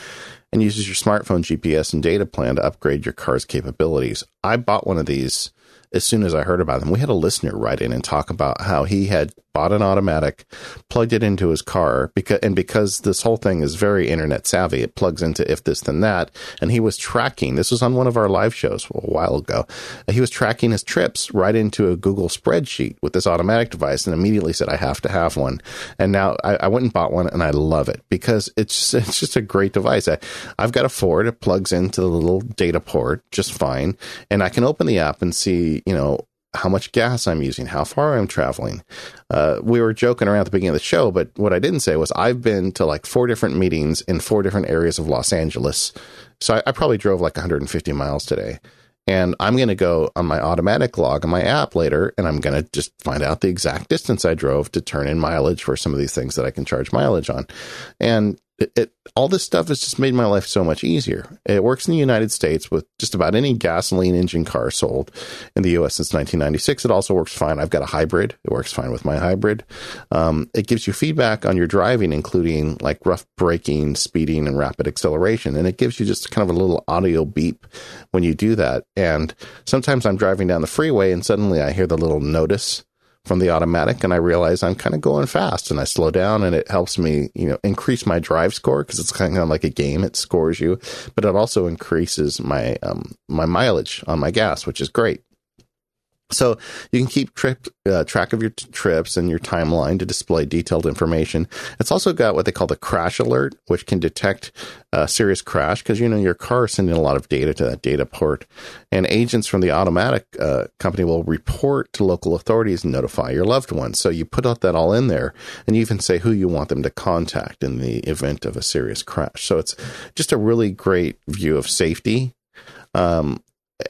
and uses your smartphone GPS and data plan to upgrade your car's capabilities. I bought one of these as soon as I heard about them. We had a listener write in and talk about how he had bought an automatic, plugged it into his car because, and because this whole thing is very internet savvy, it plugs into if this then that. And he was tracking, this was on one of our live shows a while ago. He was tracking his trips right into a Google spreadsheet with this automatic device and immediately said, I have to have one. And now I, I went and bought one and I love it because it's, <laughs> it's just a great device. I, I've got a Ford. It plugs into the little data port just fine. And I can open the app and see, you know, how much gas I'm using, how far I'm traveling. Uh, we were joking around at the beginning of the show, but what I didn't say was I've been to like four different meetings in four different areas of Los Angeles. So I, I probably drove like 150 miles today. And I'm going to go on my automatic log on my app later, and I'm going to just find out the exact distance I drove to turn in mileage for some of these things that I can charge mileage on. And it, it, all this stuff has just made my life so much easier. It works in the United States with just about any gasoline engine car sold in the U.S. since 1996. It also works fine. I've got a hybrid. It works fine with my hybrid. Um, it gives you feedback on your driving, including like rough braking, speeding, and rapid acceleration. And it gives you just kind of a little audio beep when you do that. And sometimes I'm driving down the freeway and suddenly I hear the little notice from the automatic and I realize I'm kind of going fast and I slow down and it helps me, you know, increase my drive score because it's kind of like a game. It scores you, but it also increases my, um, my mileage on my gas, which is great. So you can keep trip, uh, track of your t- trips and your timeline to display detailed information. It's also got what they call the crash alert, which can detect a serious crash because you know your car is sending a lot of data to that data port, and agents from the automatic uh, company will report to local authorities and notify your loved ones. So you put that all in there, and you even say who you want them to contact in the event of a serious crash. So it's just a really great view of safety. Um,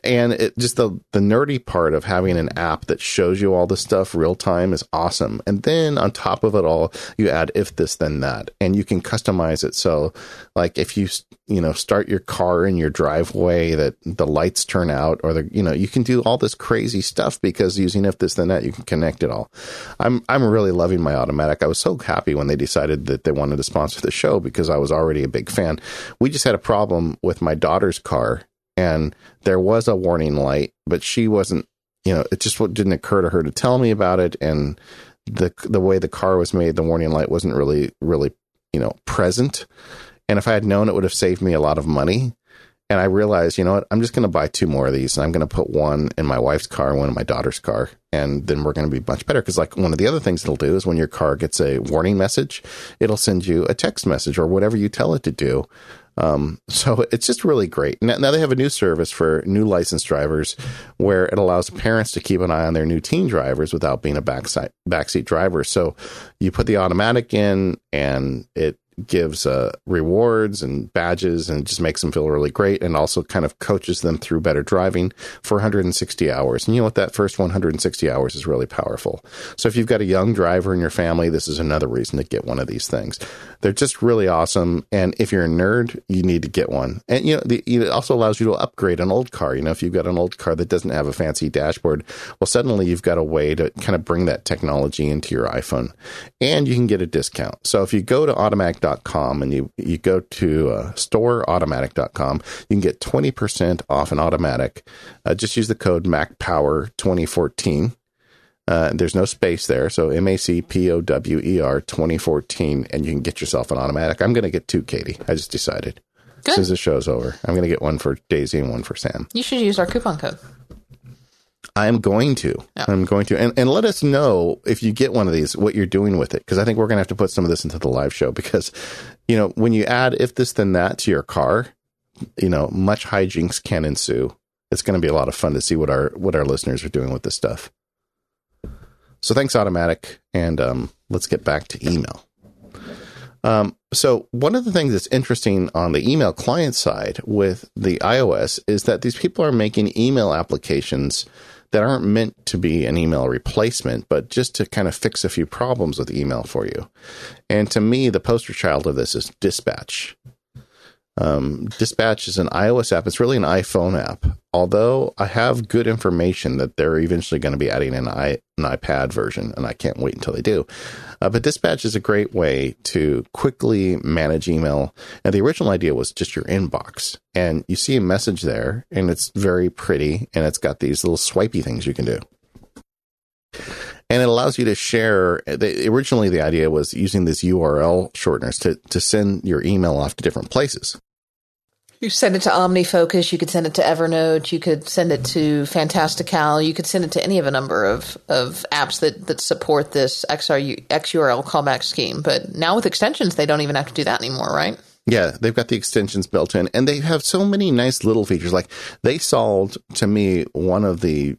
and it just the the nerdy part of having an app that shows you all this stuff real time is awesome. And then on top of it all, you add if this then that, and you can customize it. So, like if you you know start your car in your driveway, that the lights turn out, or the you know you can do all this crazy stuff because using if this then that, you can connect it all. I'm I'm really loving my automatic. I was so happy when they decided that they wanted to sponsor the show because I was already a big fan. We just had a problem with my daughter's car and there was a warning light, but she wasn't, you know, it just didn't occur to her to tell me about it. And the, the way the car was made, the warning light wasn't really, really, you know, present. And if I had known, it would have saved me a lot of money. And I realized, you know what, I'm just going to buy two more of these and I'm going to put one in my wife's car, one in my daughter's car. And then we're going to be much better. Cause like one of the other things it'll do is when your car gets a warning message, it'll send you a text message or whatever you tell it to do um, so <laughs> it's just really great. Now, now, they have a new service for new licensed drivers where it allows parents to keep an eye on their new teen drivers without being a backside, backseat driver. So you put the automatic in and it gives uh, rewards and badges and just makes them feel really great and also kind of coaches them through better driving for 160 hours. And you know what? That first 160 hours is really powerful. So if you've got a young driver in your family, this is another reason to get one of these things. They're just really awesome. And if you're a nerd, you need to get one. And, you know, the, it also allows you to upgrade an old car. You know, if you've got an old car that doesn't have a fancy dashboard, well, suddenly you've got a way to kind of bring that technology into your iPhone and you can get a discount. So if you go to automatic automatic.com and you, you go to uh, storeautomatic.com, you can get 20% off an automatic. Uh, just use the code MacPower2014. Uh, there's no space there. So M A C P O W E R 2014, and you can get yourself an automatic. I'm going to get two, Katie. I just decided. Good. As soon as the show's over, I'm going to get one for Daisy and one for Sam. You should use our coupon code. I'm going to. Yeah. I'm going to. And, and let us know if you get one of these, what you're doing with it. Because I think we're going to have to put some of this into the live show. Because, you know, when you add if this, then that to your car, you know, much hijinks can ensue. It's going to be a lot of fun to see what our what our listeners are doing with this stuff. So thanks, Automatic. And um, let's get back to email. Um, so one of the things that's interesting on the email client side with the iOS is that these people are making email applications that aren't meant to be an email replacement, but just to kind of fix a few problems with email for you. And to me, the poster child of this is Dispatch. Um, Dispatch is an iOS app. It's really an iPhone app. Although I have good information that they're eventually going to be adding an, I, an iPad version, and I can't wait until they do. Uh, but Dispatch is a great way to quickly manage email. And the original idea was just your inbox, and you see a message there, and it's very pretty, and it's got these little swipey things you can do and it allows you to share. The, originally, the idea was using this URL shorteners to to send your email off to different places. You send it to OmniFocus. You could send it to Evernote. You could send it to Fantastical. You could send it to any of a number of, of apps that, that support this XRU, XURL callback scheme. But now with extensions, they don't even have to do that anymore, right? Yeah, they've got the extensions built in, and they have so many nice little features. Like they solved to me one of the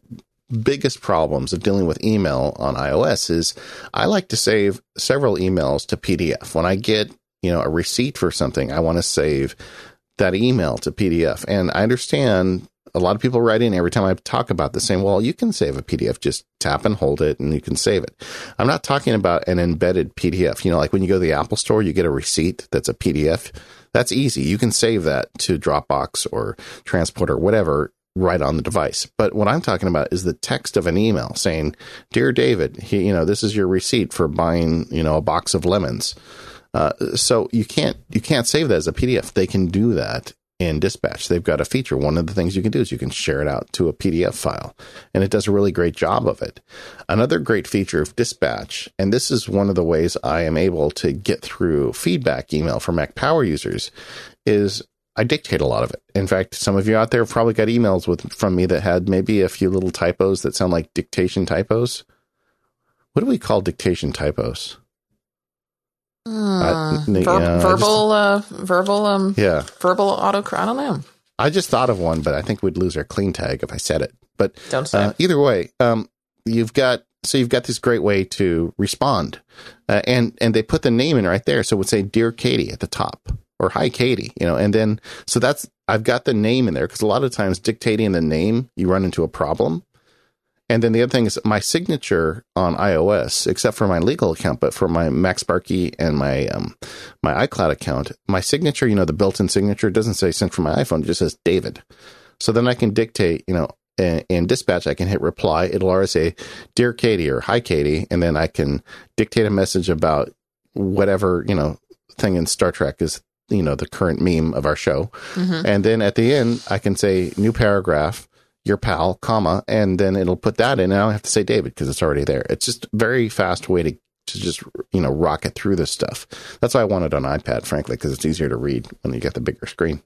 biggest problems of dealing with email on iOS is I like to save several emails to PDF. When I get you know a receipt for something, I want to save that email to PDF. And I understand a lot of people write in every time I talk about this saying, well, you can save a PDF, just tap and hold it and you can save it. I'm not talking about an embedded PDF. You know, like when you go to the Apple store, you get a receipt that's a PDF. That's easy. You can save that to Dropbox or Transport or whatever right on the device. But what I'm talking about is the text of an email saying, "Dear David, he, you know, this is your receipt for buying, you know, a box of lemons." Uh, so you can't you can't save that as a PDF. They can do that in Dispatch. They've got a feature. One of the things you can do is you can share it out to a PDF file, and it does a really great job of it. Another great feature of Dispatch, and this is one of the ways I am able to get through feedback email for Mac Power users, is I dictate a lot of it. In fact, some of you out there probably got emails with from me that had maybe a few little typos that sound like dictation typos. What do we call dictation typos? Uh, Ver- yeah, verbal, just, uh, verbal, um, yeah, verbal auto. I don't know. I just thought of one, but I think we'd lose our clean tag if I said it. But don't say. Uh, either way, um, you've got so you've got this great way to respond, uh, and and they put the name in right there, so it would say "Dear Katie" at the top or "Hi Katie," you know, and then so that's I've got the name in there because a lot of times dictating the name you run into a problem. And then the other thing is my signature on iOS, except for my legal account, but for my MacSparky and my um, my iCloud account, my signature, you know, the built-in signature doesn't say sent from my iPhone; it just says David. So then I can dictate, you know, in, in Dispatch, I can hit reply. It'll always say "Dear Katie" or "Hi Katie," and then I can dictate a message about whatever you know thing in Star Trek is you know the current meme of our show, mm-hmm. and then at the end I can say new paragraph your pal, comma, and then it'll put that in. And I don't have to say David because it's already there. It's just a very fast way to to just you know rocket through this stuff. That's why I want it on iPad, frankly, because it's easier to read when you get the bigger screen.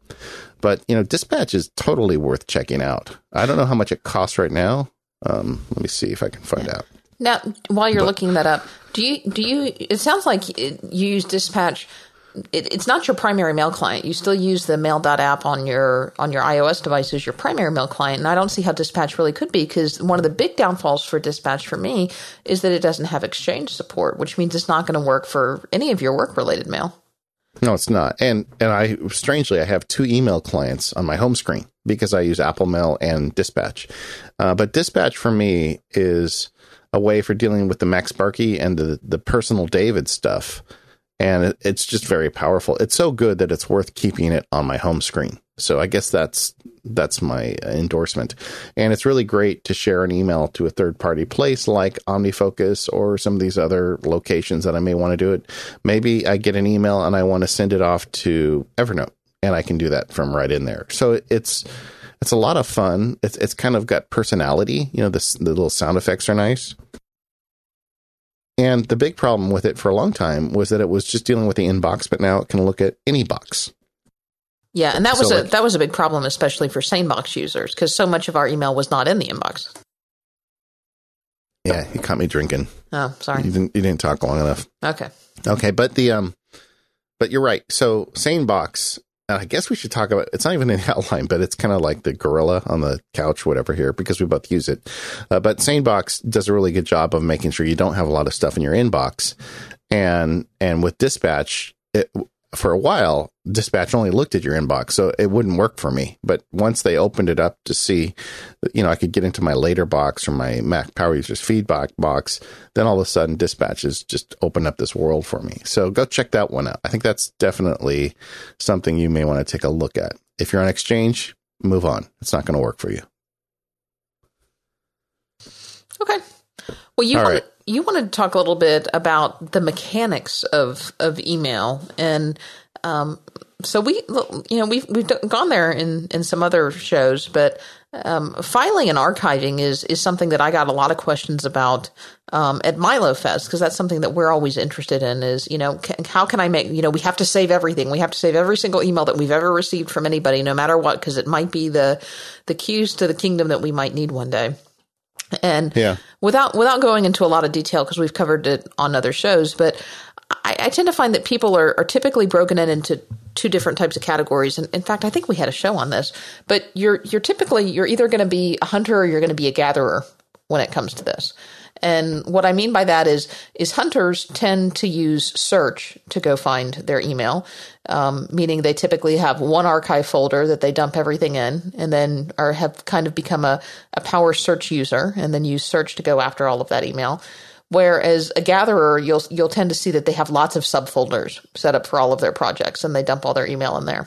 But you know, Dispatch is totally worth checking out. I don't know how much it costs right now. Um, let me see if I can find out. Now, while you're but, looking that up, do you do you? It sounds like you use Dispatch it, it's not your primary mail client. You still use the mail.app on your on your iOS device as your primary mail client. And I don't see how Dispatch really could be because one of the big downfalls for Dispatch for me is that it doesn't have exchange support, which means it's not going to work for any of your work related mail. No, it's not. And and I strangely I have two email clients on my home screen because I use Apple Mail and Dispatch. Uh, but Dispatch for me is a way for dealing with the MacSparky and the the personal David stuff and it's just very powerful. It's so good that it's worth keeping it on my home screen. So I guess that's that's my endorsement. And it's really great to share an email to a third party place like OmniFocus or some of these other locations that I may want to do it. Maybe I get an email and I want to send it off to Evernote and I can do that from right in there. So it's it's a lot of fun. It's it's kind of got personality. You know, the, the little sound effects are nice. And the big problem with it for a long time was that it was just dealing with the inbox, but now it can look at any box. Yeah, and that was so a like, that was a big problem, especially for SaneBox users, because so much of our email was not in the inbox. Yeah, you caught me drinking. Oh, sorry. You didn't you didn't talk long enough. Okay. Okay, but the um but you're right. So SaneBox I guess we should talk about it's not even an <laughs> outline, but it's kind of like the gorilla on the couch, whatever here, because we both use it. Uh, but SaneBox does a really good job of making sure you don't have a lot of stuff in your inbox. And and with Dispatch, it, for a while, Dispatch only looked at your inbox, so it wouldn't work for me. But once they opened it up to see, you know, I could get into my later box or my Mac Power Users feedback box, then all of a sudden Dispatches just opened up this world for me. So go check that one out. I think that's definitely something you may want to take a look at. If you're on Exchange, move on. It's not going to work for you. Okay. Well, you right you wanted to talk a little bit about the mechanics of of email and um, so we you know we've we've gone there in in some other shows but um, filing and archiving is is something that I got a lot of questions about um, at MiloFest because that's something that we're always interested in is you know how can I make you know we have to save everything. We have to save every single email that we've ever received from anybody no matter what because it might be the the keys to the kingdom that we might need one day <laughs> and yeah. without without going into a lot of detail because we've covered it on other shows, but I, I, tend to find that people are, are typically broken in into two different types of categories. And in fact, I think we had a show on this. But you're you're typically you're either going to be a hunter or you're going to be a gatherer when it comes to this. And what I mean by that is is hunters tend to use search to go find their email, um, meaning they typically have one archive folder that they dump everything in, and then or have kind of become a, a power search user, and then use search to go after all of that email. Whereas a gatherer, you'll you'll tend to see that they have lots of subfolders set up for all of their projects, and they dump all their email in there.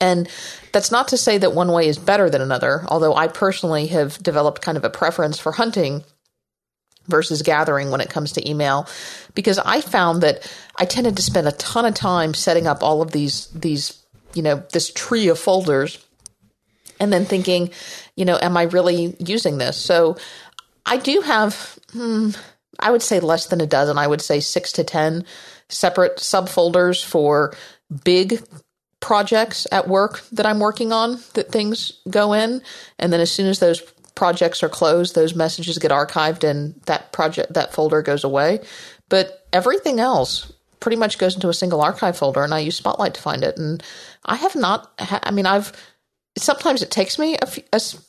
And that's not to say that one way is better than another, although I personally have developed kind of a preference for hunting versus gathering when it comes to email. Because I found that I tended to spend a ton of time setting up all of these these you know this tree of folders and then thinking you know am I really using this? So I do have hmm, I would say less than a dozen I would say 6 to 10 separate subfolders for big projects at work that I'm working on that things go in. And then as soon as those projects are closed, those messages get archived and that project that folder goes away. But everything else pretty much goes into a single archive folder, and I use Spotlight to find it. And I have not. I mean, I've sometimes it takes me a, few,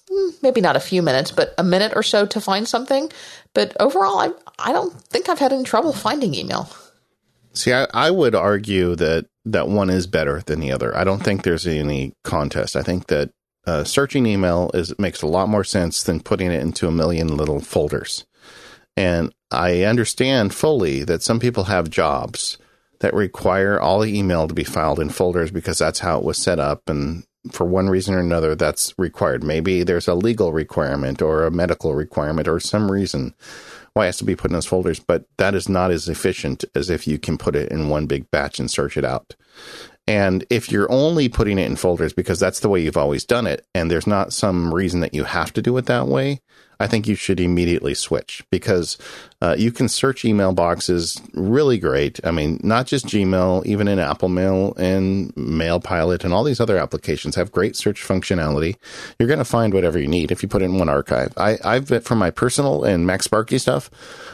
hmm, maybe not a few minutes, but a minute or so to find something. But overall, I I don't think I've had any trouble finding email. See, I, I would argue that that one is better than the other. I don't think there's any contest. I think that uh, searching email is makes a lot more sense than putting it into a million little folders. And I understand fully that some people have jobs that require all the email to be filed in folders because that's how it was set up. And for one reason or another, that's required. Maybe there's a legal requirement or a medical requirement or some reason why it has to be put in those folders, but that is not as efficient as if you can put it in one big batch and search it out. And if you're only putting it in folders because that's the way you've always done it, and there's not some reason that you have to do it that way, I think you should immediately switch because uh, you can search email boxes really great. I mean, not just Gmail, even in Apple Mail and Mailpilot and all these other applications have great search functionality. You're going to find whatever you need if you put it in one archive. I, I've for my personal and MacSparky stuff,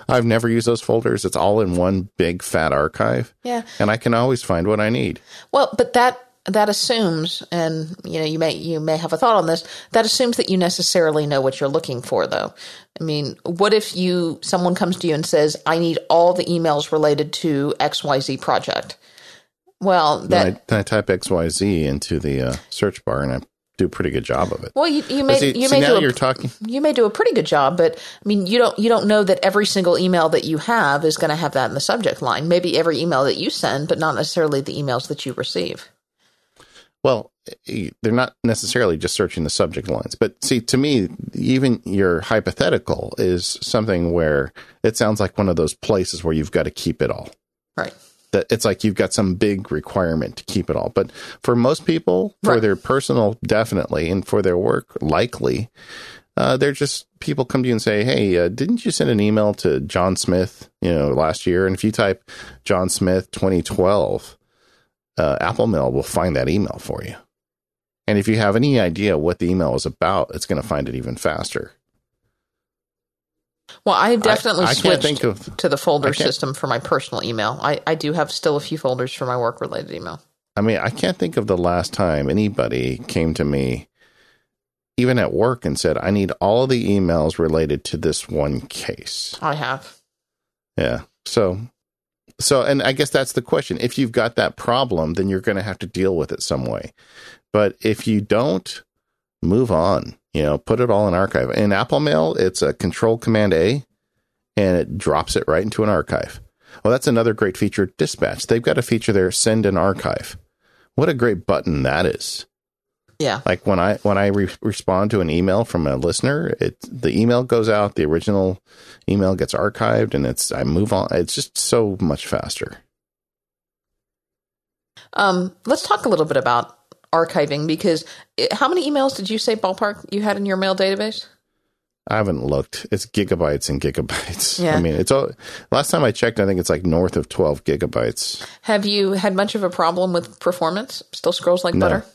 I've never used those folders. It's all in one big fat archive. Yeah, and I can always find what I need. Well, but that that assumes, and you know, you may you may have a thought on this. That assumes that you necessarily know what you're looking for, though. I mean, what if you someone comes to you and says, "I need all the emails related to X Y Z project." Well, that then I, I type X Y Z into the uh, search bar, and I do a pretty good job of it. Well, you, you may see, you see, may do a, you're talking. you may do a pretty good job, but I mean, you don't you don't know that every single email that you have is going to have that in the subject line. Maybe every email that you send, but not necessarily the emails that you receive. Well, they're not necessarily just searching the subject lines, but see, to me, even your hypothetical is something where it sounds like one of those places where you've got to keep it all. Right. That it's like you've got some big requirement to keep it all. But for most people, for Right. their personal, definitely, and for their work, likely, uh, they're just people come to you and say, "Hey, uh, didn't you send an email to John Smith, you know, last year?" And if you type John Smith 2012, uh, Apple Mail will find that email for you. And if you have any idea what the email is about, it's going to find it even faster. Well, I definitely I switched think of. to the folder system for my personal email. I, I do have still a few folders for my work related email. I mean, I can't think of the last time anybody came to me, even at work, and said, "I need all of the emails related to this one case." I have. Yeah. So, so, and I guess that's the question. If you've got that problem, then you're going to have to deal with it some way. But if you don't, move on. You know, put it all in archive. In Apple Mail, it's a Control Command A, and it drops it right into an archive. Well, that's another great feature. Dispatch. They've got a feature there. Send an archive. What a great button that is. Yeah. Like when I when I re- respond to an email from a listener, it the email goes out, the original email gets archived, and it's I move on. It's just so much faster. Um, let's talk a little bit about archiving because it, how many emails did you say ballpark you had in your mail database? I haven't looked. It's gigabytes and gigabytes. <laughs> Yeah. I mean, it's all. Last time I checked, I think it's like north of twelve gigabytes. Have you had much of a problem with performance? Still scrolls like No. butter?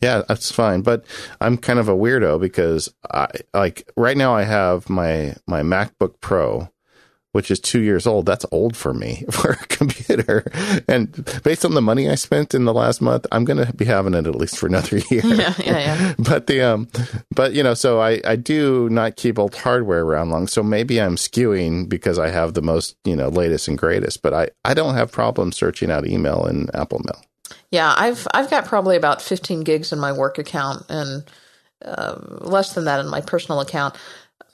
Yeah, that's fine. But I'm kind of a weirdo because I like right now I have my my MacBook Pro which is two years old. That's old for me <laughs> for a computer. And based on the money I spent in the last month, I'm going to be having it at least for another <laughs> year. Yeah, yeah, yeah. <laughs> but the um, but you know, so I I do not keep old hardware around long. So maybe I'm skewing because I have the most you know latest and greatest. But I I don't have problems searching out email in Apple Mail. Yeah, I've I've got probably about 15 gigs in my work account and uh, less than that in my personal account.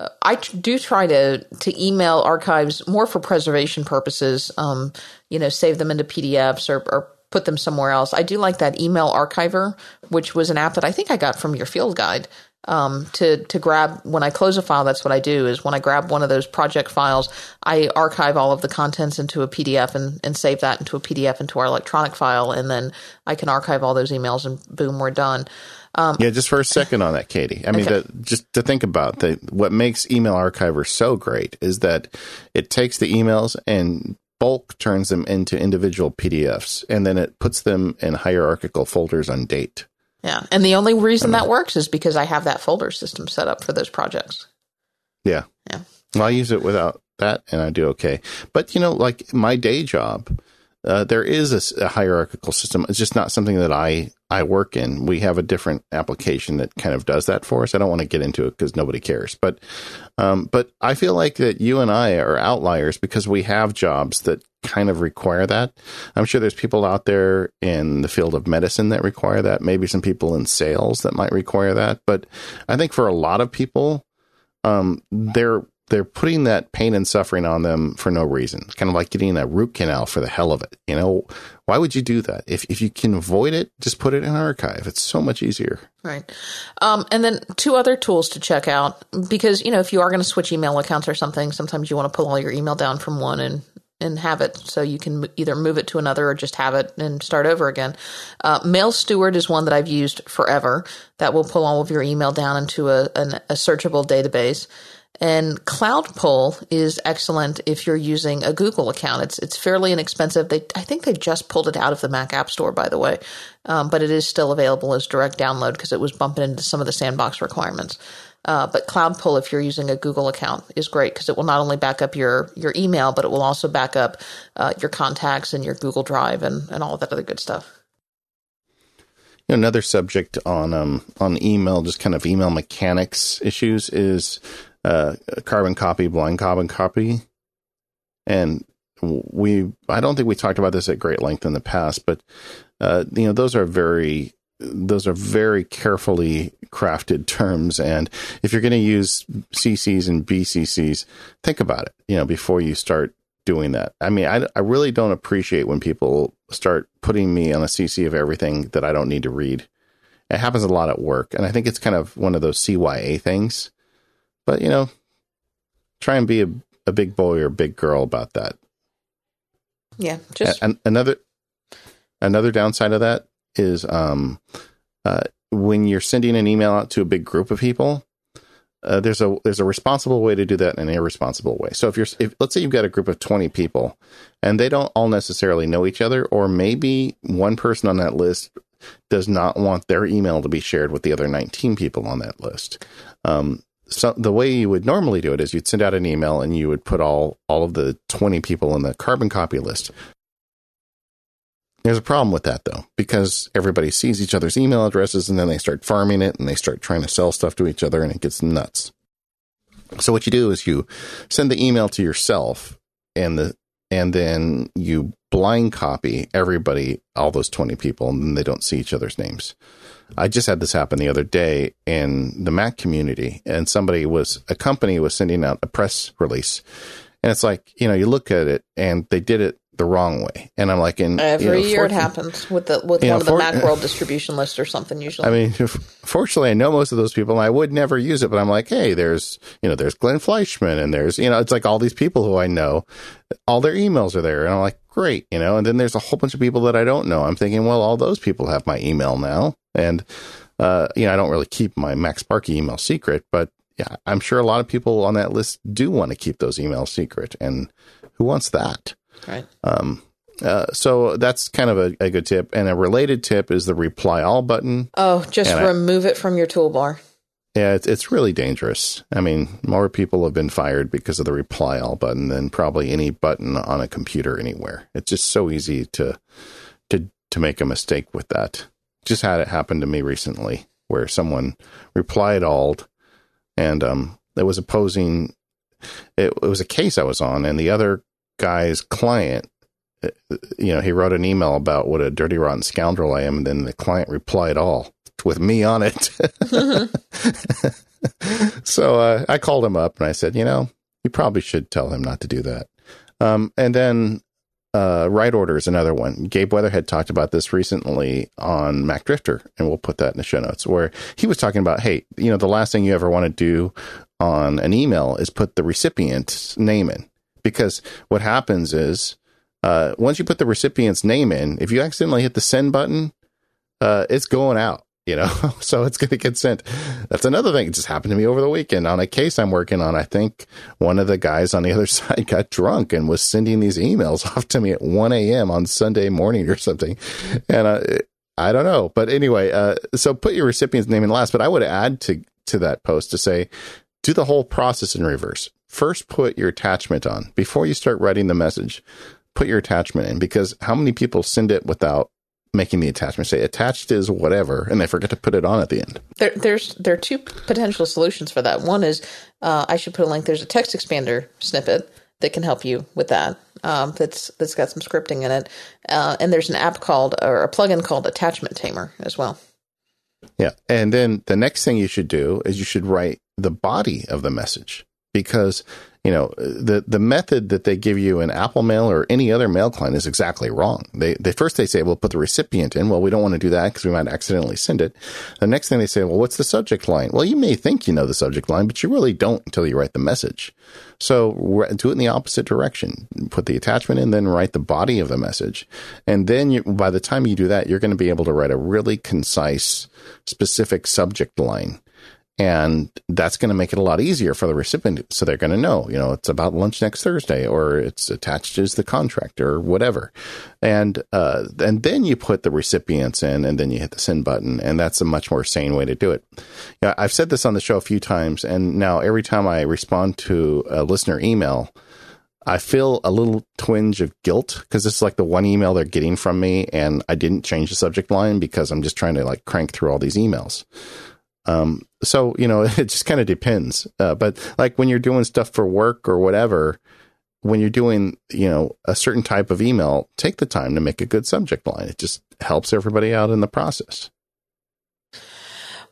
Uh, I t- do try to to email archives more for preservation purposes. Um, you know, save them into PDFs or, or put them somewhere else. I do like that email archiver, which was an app that I think I got from your field guide. Um, to to grab when I close a file, that's what I do. Is when I grab one of those project files, I archive all of the contents into a PDF and, and save that into a PDF into our electronic file, and then I can archive all those emails, and boom, we're done. Um, yeah, just for a second on that, Katie. I mean, okay. the, just to think about the, what makes Email Archiver so great is that it takes the emails and bulk turns them into individual PDFs, and then it puts them in hierarchical folders on date. Yeah. And the only reason that works is because I have that folder system set up for those projects. Yeah. Yeah. Well, I use it without that and I do okay. But, you know, like my day job, uh, there is a, a, hierarchical system. It's just not something that I, I work in. We have a different application that kind of does that for us. I don't want to get into it because nobody cares. But, um, but I feel like that you and I are outliers because we have jobs that kind of require that. I'm sure there's people out there in the field of medicine that require that. Maybe some people in sales that might require that. But I think for a lot of people, um, they're they're putting that pain and suffering on them for no reason. Kind of like getting a root canal for the hell of it. You know, why would you do that? If if you can avoid it, just put it in archive. It's so much easier. Right. Um, and then two other tools to check out because you know if you are going to switch email accounts or something, sometimes you want to pull all your email down from one and and have it so you can either move it to another or just have it and start over again. Uh, MailSteward is one that I've used forever that will pull all of your email down into a, an, a searchable database. And CloudPull is excellent if you're using a Google account. It's it's fairly inexpensive. They I think they just pulled it out of the Mac App Store, by the way, um, but it is still available as direct download because it was bumping into some of the sandbox requirements. Uh, but CloudPull, if you're using a Google account, is great because it will not only back up your your email, but it will also back up uh, your contacts and your Google Drive and, and all that other good stuff. Another subject on um, on email, just kind of email mechanics issues, is uh, carbon copy, blind carbon copy, and we I don't think we talked about this at great length in the past, but uh, you know those are very those are very carefully crafted terms. And if you're going to use CCs and BCCs, think about it, you know, before you start doing that. I mean, I, I really don't appreciate when people start putting me on a CC of everything that I don't need to read. It happens a lot at work. And I think it's kind of one of those CYA things. But, you know, try and be a, a big boy or big girl about that. Yeah. Just and another another downside of that is um, uh, when you're sending an email out to a big group of people, uh, there's a there's a responsible way to do that and an irresponsible way. So if you're if let's say you've got a group of 20 people and they don't all necessarily know each other, or maybe one person on that list does not want their email to be shared with the other 19 people on that list. Um, so the way you would normally do it is you'd send out an email and you would put all all of the 20 people in the carbon copy list. There's a problem with that though, because everybody sees each other's email addresses and then they start farming it and they start trying to sell stuff to each other and it gets nuts. So what you do is you send the email to yourself and the and then you blind copy everybody, all those 20 people, and then they don't see each other's names. I just had this happen the other day in the Mac community, and somebody was, a company was sending out a press release. And it's like, you know, you look at it and they did it the wrong way. And I'm like, in every you know, year it happens with the with one know, of the for, Macworld <laughs> distribution list or something. Usually, I mean, <laughs> fortunately, I know most of those people, and I would never use it. But I'm like, hey, there's you know, there's Glenn Fleischman, and there's you know, it's like all these people who I know, all their emails are there, and I'm like, great, you know. And then there's a whole bunch of people that I don't know. I'm thinking, well, all those people have my email now, and uh, you know, I don't really keep my MacSparky email secret, but yeah, I'm sure a lot of people on that list do want to keep those emails secret, and who wants that? Right. Um, uh, so that's kind of a, a, good tip. And a related tip is the reply all button. Oh, just and remove I, it from your toolbar. Yeah, it's, it's really dangerous. I mean, more people have been fired because of the reply all button than probably any button on a computer anywhere. It's just so easy to to to make a mistake with that. Just had it happen to me recently where someone replied all and um it was opposing it, it was a case I was on and the other guy's client uh, you know, he wrote an email about what a dirty rotten scoundrel I am and then the client replied all with me on it. <laughs> so uh, I called him up and I said, you know, you probably should tell him not to do that. Um, and then uh, Write Order is another one. Gabe Weatherhead talked about this recently on Macdrifter, and we'll put that in the show notes, where he was talking about, hey, you know, the last thing you ever want to do on an email is put the recipient's name in. Because what happens is, uh, once you put the recipient's name in, if you accidentally hit the send button, uh, it's going out you know, <laughs> so it's going to get sent. That's another thing. It just happened to me over the weekend on a case I'm working on. I think one of the guys on the other <laughs> side got drunk and was sending these emails <laughs> off to me at 1 a.m. on Sunday morning or something. And uh, I don't know. But anyway, uh, so put your recipient's name in last, but I would add to, to that post to say, do the whole process in reverse. First, put your attachment on before you start writing the message. Put your attachment in because how many people send it without making the attachment say attached is whatever, and they forget to put it on at the end. There, there's there are two potential solutions for that. One is uh, I should put a link. There's a TextExpander snippet that can help you with that. Um, that's that's got some scripting in it, uh, and there's an app called or a plugin called Attachment Tamer as well. Yeah, and then the next thing you should do is you should write the body of the message because you know the the method that they give you in Apple Mail or any other mail client is exactly wrong. They they first they say, "Well, put the recipient in." Well, we don't want to do that because we might accidentally send it. The next thing they say, "Well, what's the subject line?" Well, you may think you know the subject line, but you really don't until you write the message. So do it in the opposite direction. Put the attachment in, then write the body of the message, and then you, by the time you do that, you're going to be able to write a really concise, specific subject line and that's going to make it a lot easier for the recipient. So they're going to know, you know, it's about lunch next Thursday or it's attached as the contract or whatever. And, uh, and then you put the recipients in and then you hit the send button. And that's a much more sane way to do it. I've said this on the show a few times. And now every time I respond to a listener email, I feel a little twinge of guilt because it's like the one email they're getting from me and I didn't change the subject line because I'm just trying to like crank through all these emails. Um, so you know, <laughs> it just kind of depends. Uh, but like when you're doing stuff for work or whatever, when you're doing you know a certain type of email, take the time to make a good subject line. It just helps everybody out in the process.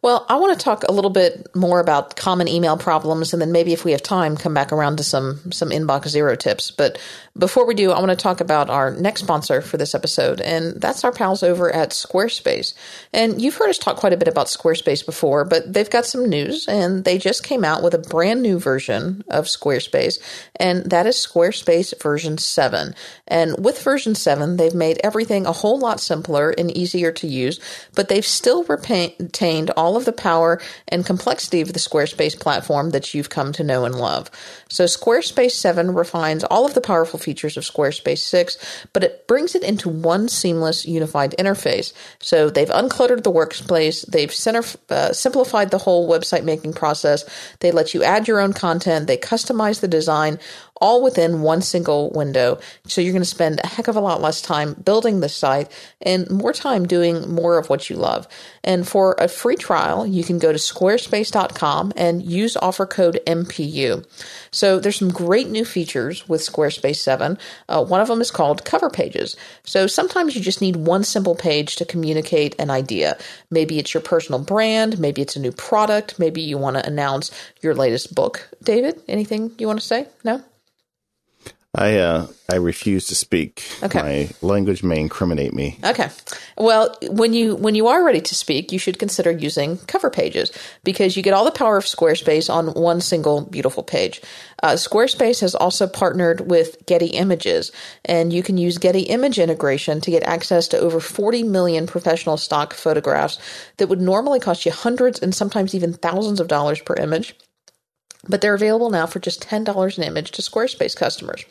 Well, I want to talk a little bit more about common email problems, and then maybe if we have time, come back around to some some inbox zero tips. But before we do, I want to talk about our next sponsor for this episode, and that's our pals over at Squarespace. And you've heard us talk quite a bit about Squarespace before, but they've got some news, and they just came out with a brand new version of Squarespace, and that is Squarespace version seven. And with version seven, they've made everything a whole lot simpler and easier to use, but they've still retained all all of the power and complexity of the Squarespace platform that you've come to know and love. So Squarespace 7 refines all of the powerful features of Squarespace 6, but it brings it into one seamless unified interface. So they've uncluttered the workspace, they've center, uh, simplified the whole website making process, they let you add your own content, they customize the design, all within one single window. So you're going to spend a heck of a lot less time building the site and more time doing more of what you love. And for a free trial, you can go to squarespace.com and use offer code MPU. So there's some great new features with Squarespace 7. Uh, one of them is called cover pages. So sometimes you just need one simple page to communicate an idea. Maybe it's your personal brand, maybe it's a new product, maybe you want to announce your latest book. David, anything you want to say? No? I uh, I refuse to speak. Okay. My language may incriminate me. Okay. Well, when you when you are ready to speak, you should consider using cover pages because you get all the power of Squarespace on one single beautiful page. Uh, Squarespace has also partnered with Getty Images, and you can use Getty Image integration to get access to over 40 million professional stock photographs that would normally cost you hundreds and sometimes even thousands of dollars per image. But they're available now for just $10 an image to Squarespace customers.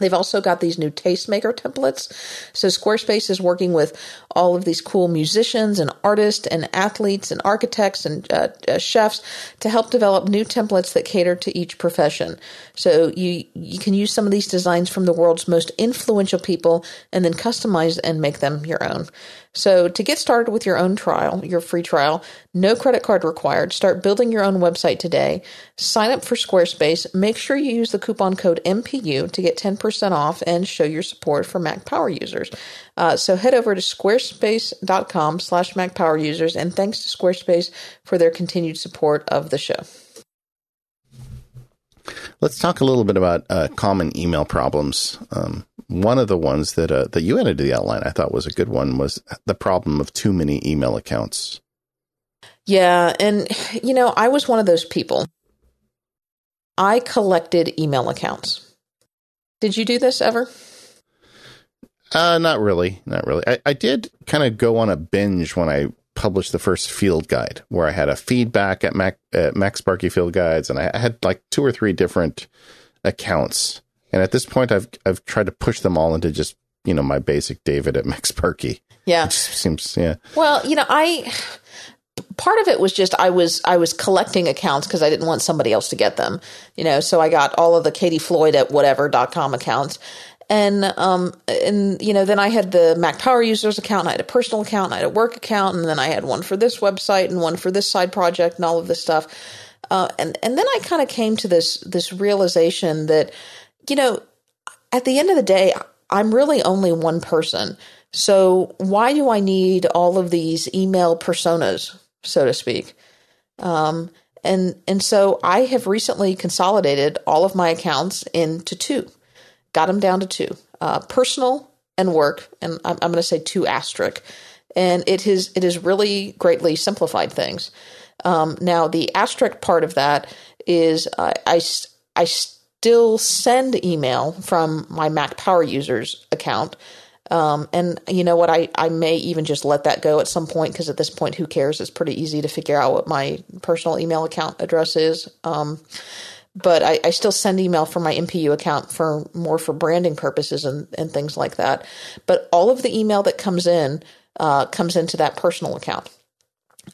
They've also got these new tastemaker templates. So Squarespace is working with all of these cool musicians and artists and athletes and architects and uh, uh, chefs to help develop new templates that cater to each profession. So you you can use some of these designs from the world's most influential people and then customize and make them your own. So to get started with your own trial, your free trial, no credit card required. Start building your own website today. Sign up for Squarespace. Make sure you use the coupon code MPU to get 10% off and show your support for Mac Power users. Uh, so head over to squarespace.com slash Mac Power users and thanks to Squarespace for their continued support of the show. Let's talk a little bit about uh, common email problems. Um, one of the ones that uh, that you added to the outline, I thought was a good one, was the problem of too many email accounts. Yeah, and you know, I was one of those people. I collected email accounts. Did you do this ever? Uh, not really, not really. I, I did kind of go on a binge when I published the first field guide, where I had a feedback at Mac at MacSparky Field Guides, and I had like two or three different accounts. And at this point, I've I've tried to push them all into just you know my basic David at MacSparky. Yeah, seems yeah. Well, you know, I part of it was just I was I was collecting accounts because I didn't want somebody else to get them. You know, so I got all of the Katie Floyd at whatever.com accounts. And um and you know then I had the Mac Power Users account, I had a personal account, I had a work account, and then I had one for this website and one for this side project and all of this stuff. Uh, and and then I kind of came to this this realization that you know at the end of the day I'm really only one person. So why do I need all of these email personas so to speak. Um, and and so I have recently consolidated all of my accounts into two, got them down to two, uh, personal and work, and I'm, I'm going to say two asterisk, and it has it has really greatly simplified things. Um, now the asterisk part of that is I I still send email from my Mac Power users account um, and you know what? I, I may even just let that go at some point because at this point, who cares? It's pretty easy to figure out what my personal email account address is. Um, but I, I, still send email from my MPU account for more for branding purposes and, and things like that. But all of the email that comes in uh, comes into that personal account.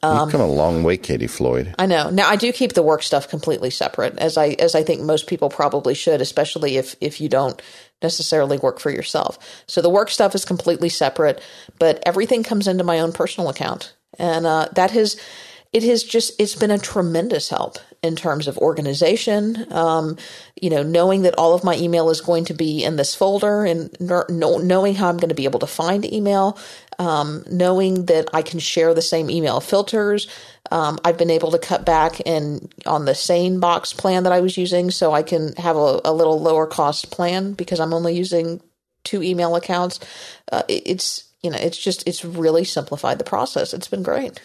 Um, You've come a long way, Katie Floyd. I know. Now I do keep the work stuff completely separate, as I as I think most people probably should, especially if if you don't necessarily work for yourself. So the work stuff is completely separate, but everything comes into my own personal account, and uh, that has it has just it's been a tremendous help in terms of organization. Um, you know knowing that all of my email is going to be in this folder and knowing how i'm going to be able to find email um, knowing that i can share the same email filters um, i've been able to cut back and on the SaneBox plan that i was using so i can have a, a little lower cost plan because i'm only using two email accounts. Uh, it, it's you know it's just it's really simplified the process. It's been great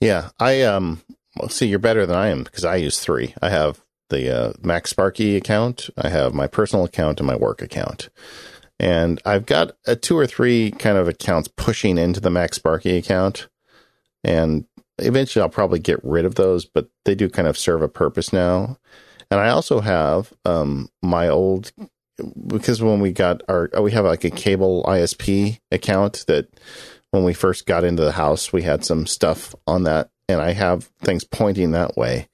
yeah, I um well, see you're better than I am because I use three. I have the uh, MacSparky account, I have my personal account, and my work account. And I've got a two or three kind of accounts pushing into the MacSparky account. And eventually I'll probably get rid of those, but they do kind of serve a purpose now. And I also have um, my old because when we got our we have like a cable ISP account that when we first got into the house, we had some stuff on that, and I have things pointing that way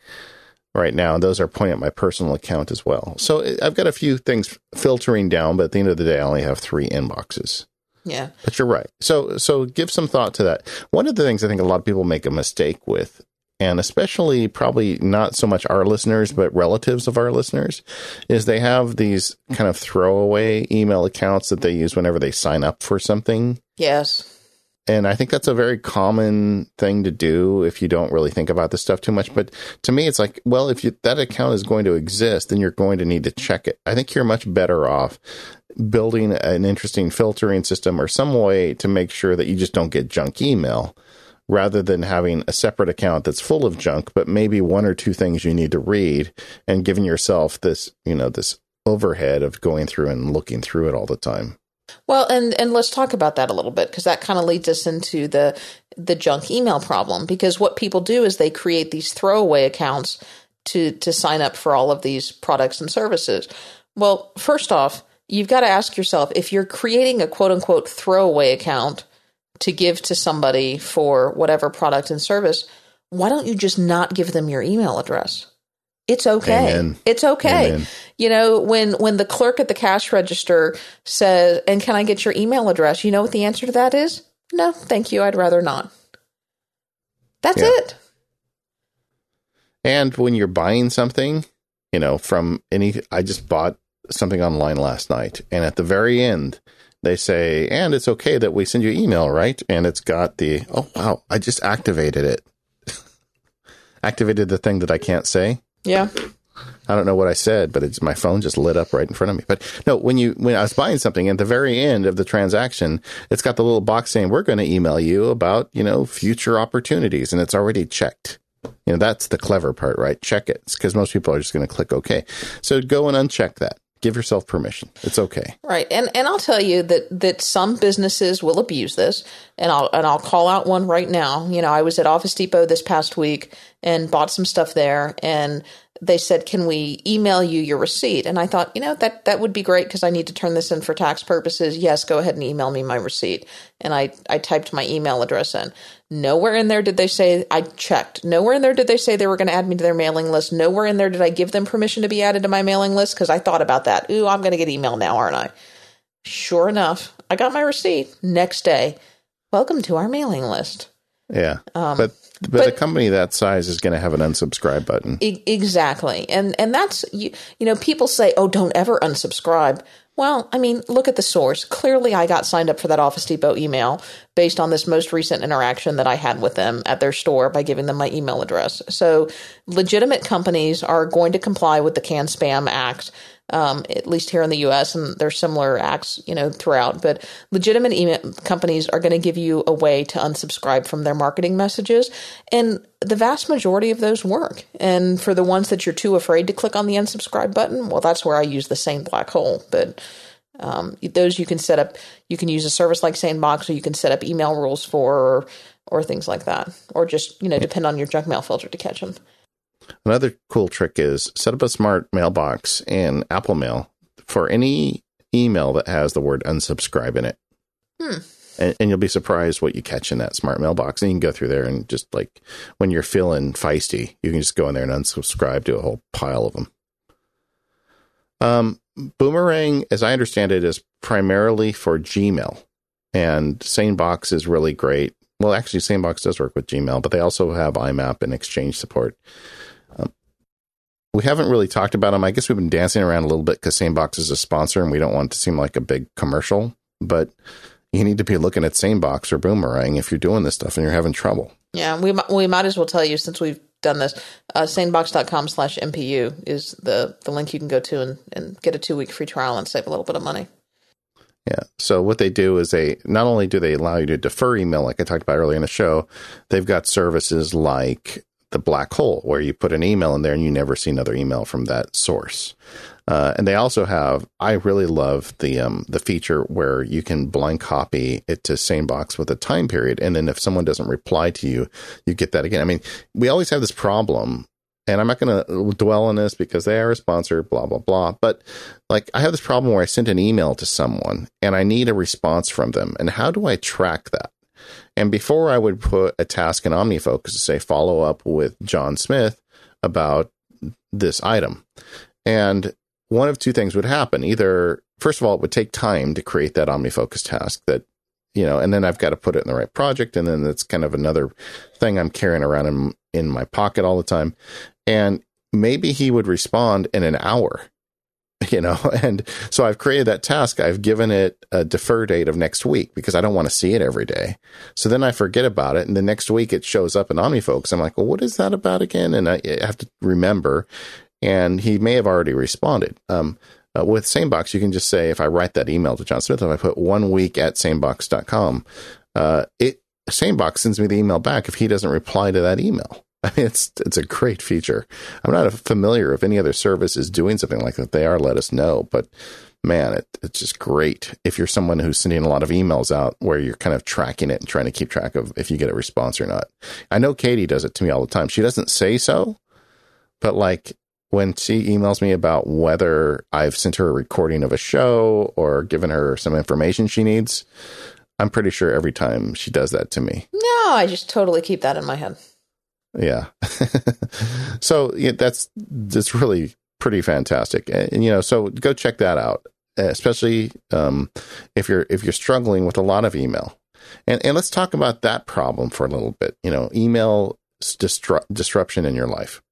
right now. And those are pointing at my personal account as well. So I've got a few things filtering down, but at the end of the day, I only have three inboxes. Yeah. But you're right. So so give some thought to that. One of the things I think a lot of people make a mistake with and especially probably not so much our listeners, but relatives of our listeners, is they have these kind of throwaway email accounts that they use whenever they sign up for something. Yes. And I think that's a very common thing to do if you don't really think about this stuff too much. But to me, it's like, well, if you, that account is going to exist, then you're going to need to check it. I think you're much better off building an interesting filtering system or some way to make sure that you just don't get junk email rather than having a separate account that's full of junk, but maybe one or two things you need to read and giving yourself this, you know, this overhead of going through and looking through it all the time. Well, and and let's talk about that a little bit because that kind of leads us into the the junk email problem because what people do is they create these throwaway accounts to to sign up for all of these products and services. Well, first off, you've got to ask yourself if you're creating a quote unquote throwaway account to give to somebody for whatever product and service, why don't you just not give them your email address? It's okay. Amen. It's okay. Amen. You know, when when the clerk at the cash register says, "And can I get your email address?" You know what the answer to that is? No, thank you. I'd rather not. That's Yeah. it. And when you're buying something, you know, from any, I just bought something online last night, and at the very end, they say, and it's okay that we send you email, right? And it's got the, oh, wow, I just activated it. <laughs> activated the thing that I can't say. Yeah. I don't know what I said, but it's my phone just lit up right in front of me. But no, when you when I was buying something at the very end of the transaction, it's got the little box saying we're going to email you about you know future opportunities, and it's already checked. You know that's the clever part, right? Check it because most people are just going to click OK. So go and uncheck that. Give yourself permission. It's okay. Right. And and I'll tell you that that some businesses will abuse this and I'll and I'll call out one right now. You know, I was at Office Depot this past week and bought some stuff there and they said, "Can we email you your receipt?" And I thought, you know, that that would be great because I need to turn this in for tax purposes. Yes, go ahead and email me my receipt. And I I typed my email address in. Nowhere in there did they say I checked. Nowhere in there did they say they were going to add me to their mailing list. Nowhere in there did I give them permission to be added to my mailing list because I thought about that. Ooh, I'm going to get email now, aren't I? Sure enough, I got my receipt next day. Welcome to our mailing list. Yeah, Um, but, but but- a company that size is going to have an unsubscribe button. E- exactly. And and that's you you know people say, "Oh, don't ever unsubscribe." Well, I mean, look at the source. Clearly, I got signed up for that Office Depot email based on this most recent interaction that I had with them at their store by giving them my email address. So, legitimate companies are going to comply with the CAN-SPAM Act, um, at least here in the U.S. And there's similar acts, you know, throughout. But legitimate email companies are going to give you a way to unsubscribe from their marketing messages, and the vast majority of those work. And for the ones that you're too afraid to click on the unsubscribe button, well, that's where I use the same black hole. But um, those you can set up. You can use a service like SaneBox, or you can set up email rules for, or, or things like that, or just you know depend on your junk mail filter to catch them. Another cool trick is set up a smart mailbox in Apple Mail for any email that has the word unsubscribe in it. Hmm. And, and you'll be surprised what you catch in that smart mailbox. And you can go through there and just like when you're feeling feisty, you can just go in there and unsubscribe to a whole pile of them. Um, Boomerang, as I understand it, is primarily for Gmail. And SaneBox is really great. Well, actually, SaneBox does work with Gmail, but they also have IMAP and Exchange support. We haven't really talked about them. I guess we've been dancing around a little bit because SaneBox is a sponsor and we don't want it to seem like a big commercial. But you need to be looking at SaneBox or Boomerang if you're doing this stuff and you're having trouble. Yeah, we we might as well tell you since we've done this. Uh, sanebox.com slash MPU is the, the link you can go to and, and get a two week free trial and save a little bit of money. Yeah. So what they do is they not only do they allow you to defer email, like I talked about earlier in the show, they've got services like the black hole, where you put an email in there and you never see another email from that source. Uh, and they also have, I really love the um, the feature where you can blind copy it to SaneBox with a time period, and then if someone doesn't reply to you, you get that again. I mean, we always have this problem, and I'm not going to dwell on this because they are a sponsor, blah blah blah. But like, I have this problem where I sent an email to someone and I need a response from them, and how do I track that? And before I would put a task in OmniFocus to say follow up with John Smith about this item, and one of two things would happen. Either, first of all, it would take time to create that OmniFocus task that, you know, and then I've got to put it in the right project. And then it's kind of another thing I'm carrying around in, in my pocket all the time. And maybe he would respond in an hour, you know, <laughs> and so I've created that task. I've given it a defer date of next week because I don't want to see it every day. So then I forget about it. And the next week it shows up in OmniFocus. I'm like, well, what is that about again? And I have to remember and he may have already responded. Um, uh, with SaneBox, you can just say, if I write that email to John Smith, if I put one week at sanebox.com, uh, it, SaneBox sends me the email back if he doesn't reply to that email. I <laughs> mean, it's, it's a great feature. I'm not familiar if any other service is doing something like that. They are, let us know. But man, it, it's just great if you're someone who's sending a lot of emails out where you're kind of tracking it and trying to keep track of if you get a response or not. I know Katie does it to me all the time. She doesn't say so, but like when she emails me about whether I've sent her a recording of a show or given her some information she needs, I'm pretty sure every time she does that to me. No, I just totally keep that in my head. Yeah. <laughs> so yeah, that's that's really pretty fantastic. And you know, so go check that out, especially um, if you're if you're struggling with a lot of email. And and let's talk about that problem for a little bit. You know, email distru- disruption in your life.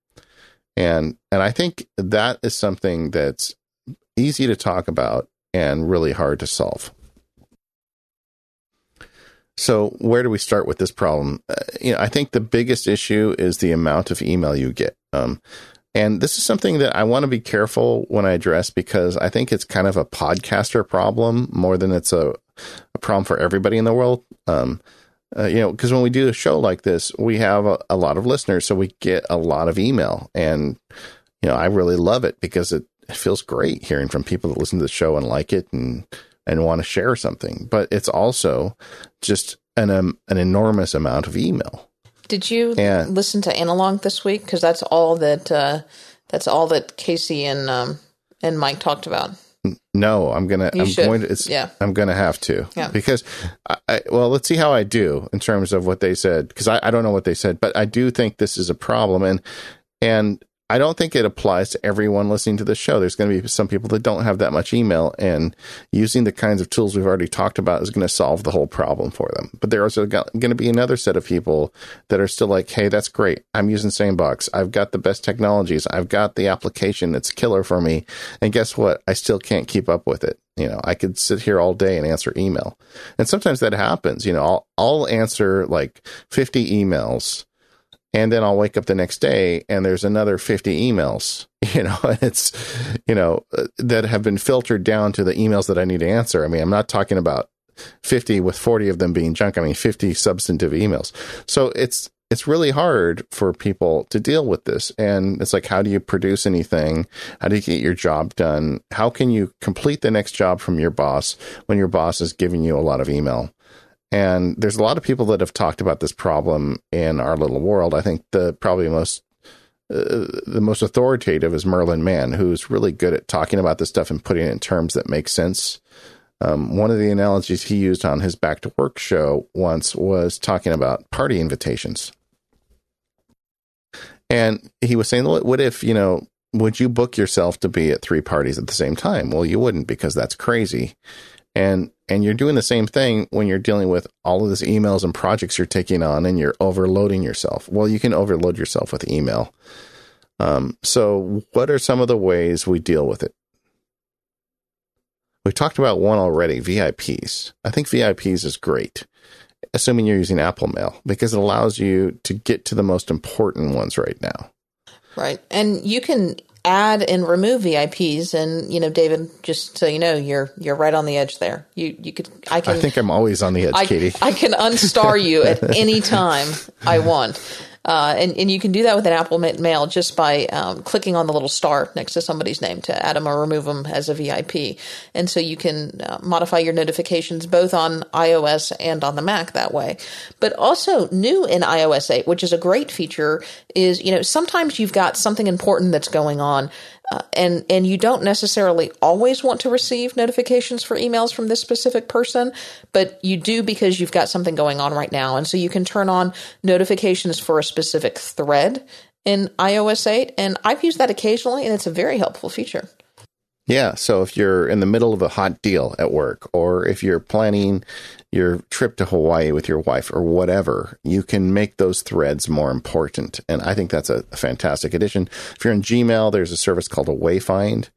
And and I think that is something that's easy to talk about and really hard to solve. So, where do we start with this problem? Uh, you know, I think the biggest issue is the amount of email you get. Um, and this is something that I want to be careful when I address because I think it's kind of a podcaster problem more than it's a, a problem for everybody in the world. Um, uh, you know, because when we do a show like this, we have a, a, lot of listeners, so we get a lot of email, and you know, I really love it because it, it feels great hearing from people that listen to the show and like it and and want to share something. But it's also just an um, an enormous amount of email. Did you and, listen to Analog this week? Because that's all that uh, that's all that Casey and um, and Myke talked about. No, I'm gonna. You I'm should. going to. It's, yeah, I'm gonna have to. Yeah. Because, I, I, well, let's see how I do in terms of what they said. Because I, I don't know what they said, but I do think this is a problem, and and I don't think it applies to everyone listening to the show. There's going to be some people that don't have that much email, and using the kinds of tools we've already talked about is going to solve the whole problem for them. But there's also going to be another set of people that are still like, hey, that's great. I'm using SaneBox. I've got the best technologies. I've got the application that's killer for me. And guess what? I still can't keep up with it. You know, I could sit here all day and answer email. And sometimes that happens. You know, I'll, I'll answer like 50 emails and then I'll wake up the next day and there's another 50 emails, <laughs> you know, it's, you know, uh, that have been filtered down to the emails that I need to answer. I mean, I'm not talking about 50 with 40 of them being junk. I mean, 50 substantive emails. So it's, it's really hard for people to deal with this. And it's like, how do you produce anything? How do you get your job done? How can you complete the next job from your boss when your boss is giving you a lot of email? And there's a lot of people that have talked about this problem in our little world. I think the probably most uh, the most authoritative is Merlin Mann, who's really good at talking about this stuff and putting it in terms that make sense. Um, one of the analogies he used on his Back to Work show once was talking about party invitations. And he was saying, what if, you know, would you book yourself to be at three parties at the same time? Well, you wouldn't because that's crazy. And and you're doing the same thing when you're dealing with all of these emails and projects you're taking on and you're overloading yourself. Well, you can overload yourself with email. Um, so, what are some of the ways we deal with it? We talked about one already VIPs. I think VIPs is great, assuming you're using Apple Mail, because it allows you to get to the most important ones right now. Right. And you can add and remove VIPs. And you know, David, just so you know, you're you're right on the edge there. You you could I can I think I'm always on the edge, I, Katie. I can unstar you at <laughs> any time I want. Uh, and, and you can do that with an Apple Mail just by um, clicking on the little star next to somebody's name to add them or remove them as a VIP. And so you can uh, modify your notifications both on iOS and on the Mac that way. But also new in iOS 8, which is a great feature, is, you know, sometimes you've got something important that's going on uh, and and you don't necessarily always want to receive notifications for emails from this specific person, but you do because you've got something going on right now, and so you can turn on notifications for a specific thread in iOS 8, and I've used that occasionally, and it's a very helpful feature. Yeah. So if you're in the middle of a hot deal at work, or if you're planning your trip to Hawaii with your wife or whatever, you can make those threads more important. And I think that's a, fantastic addition. If you're in Gmail, there's a service called AwayFind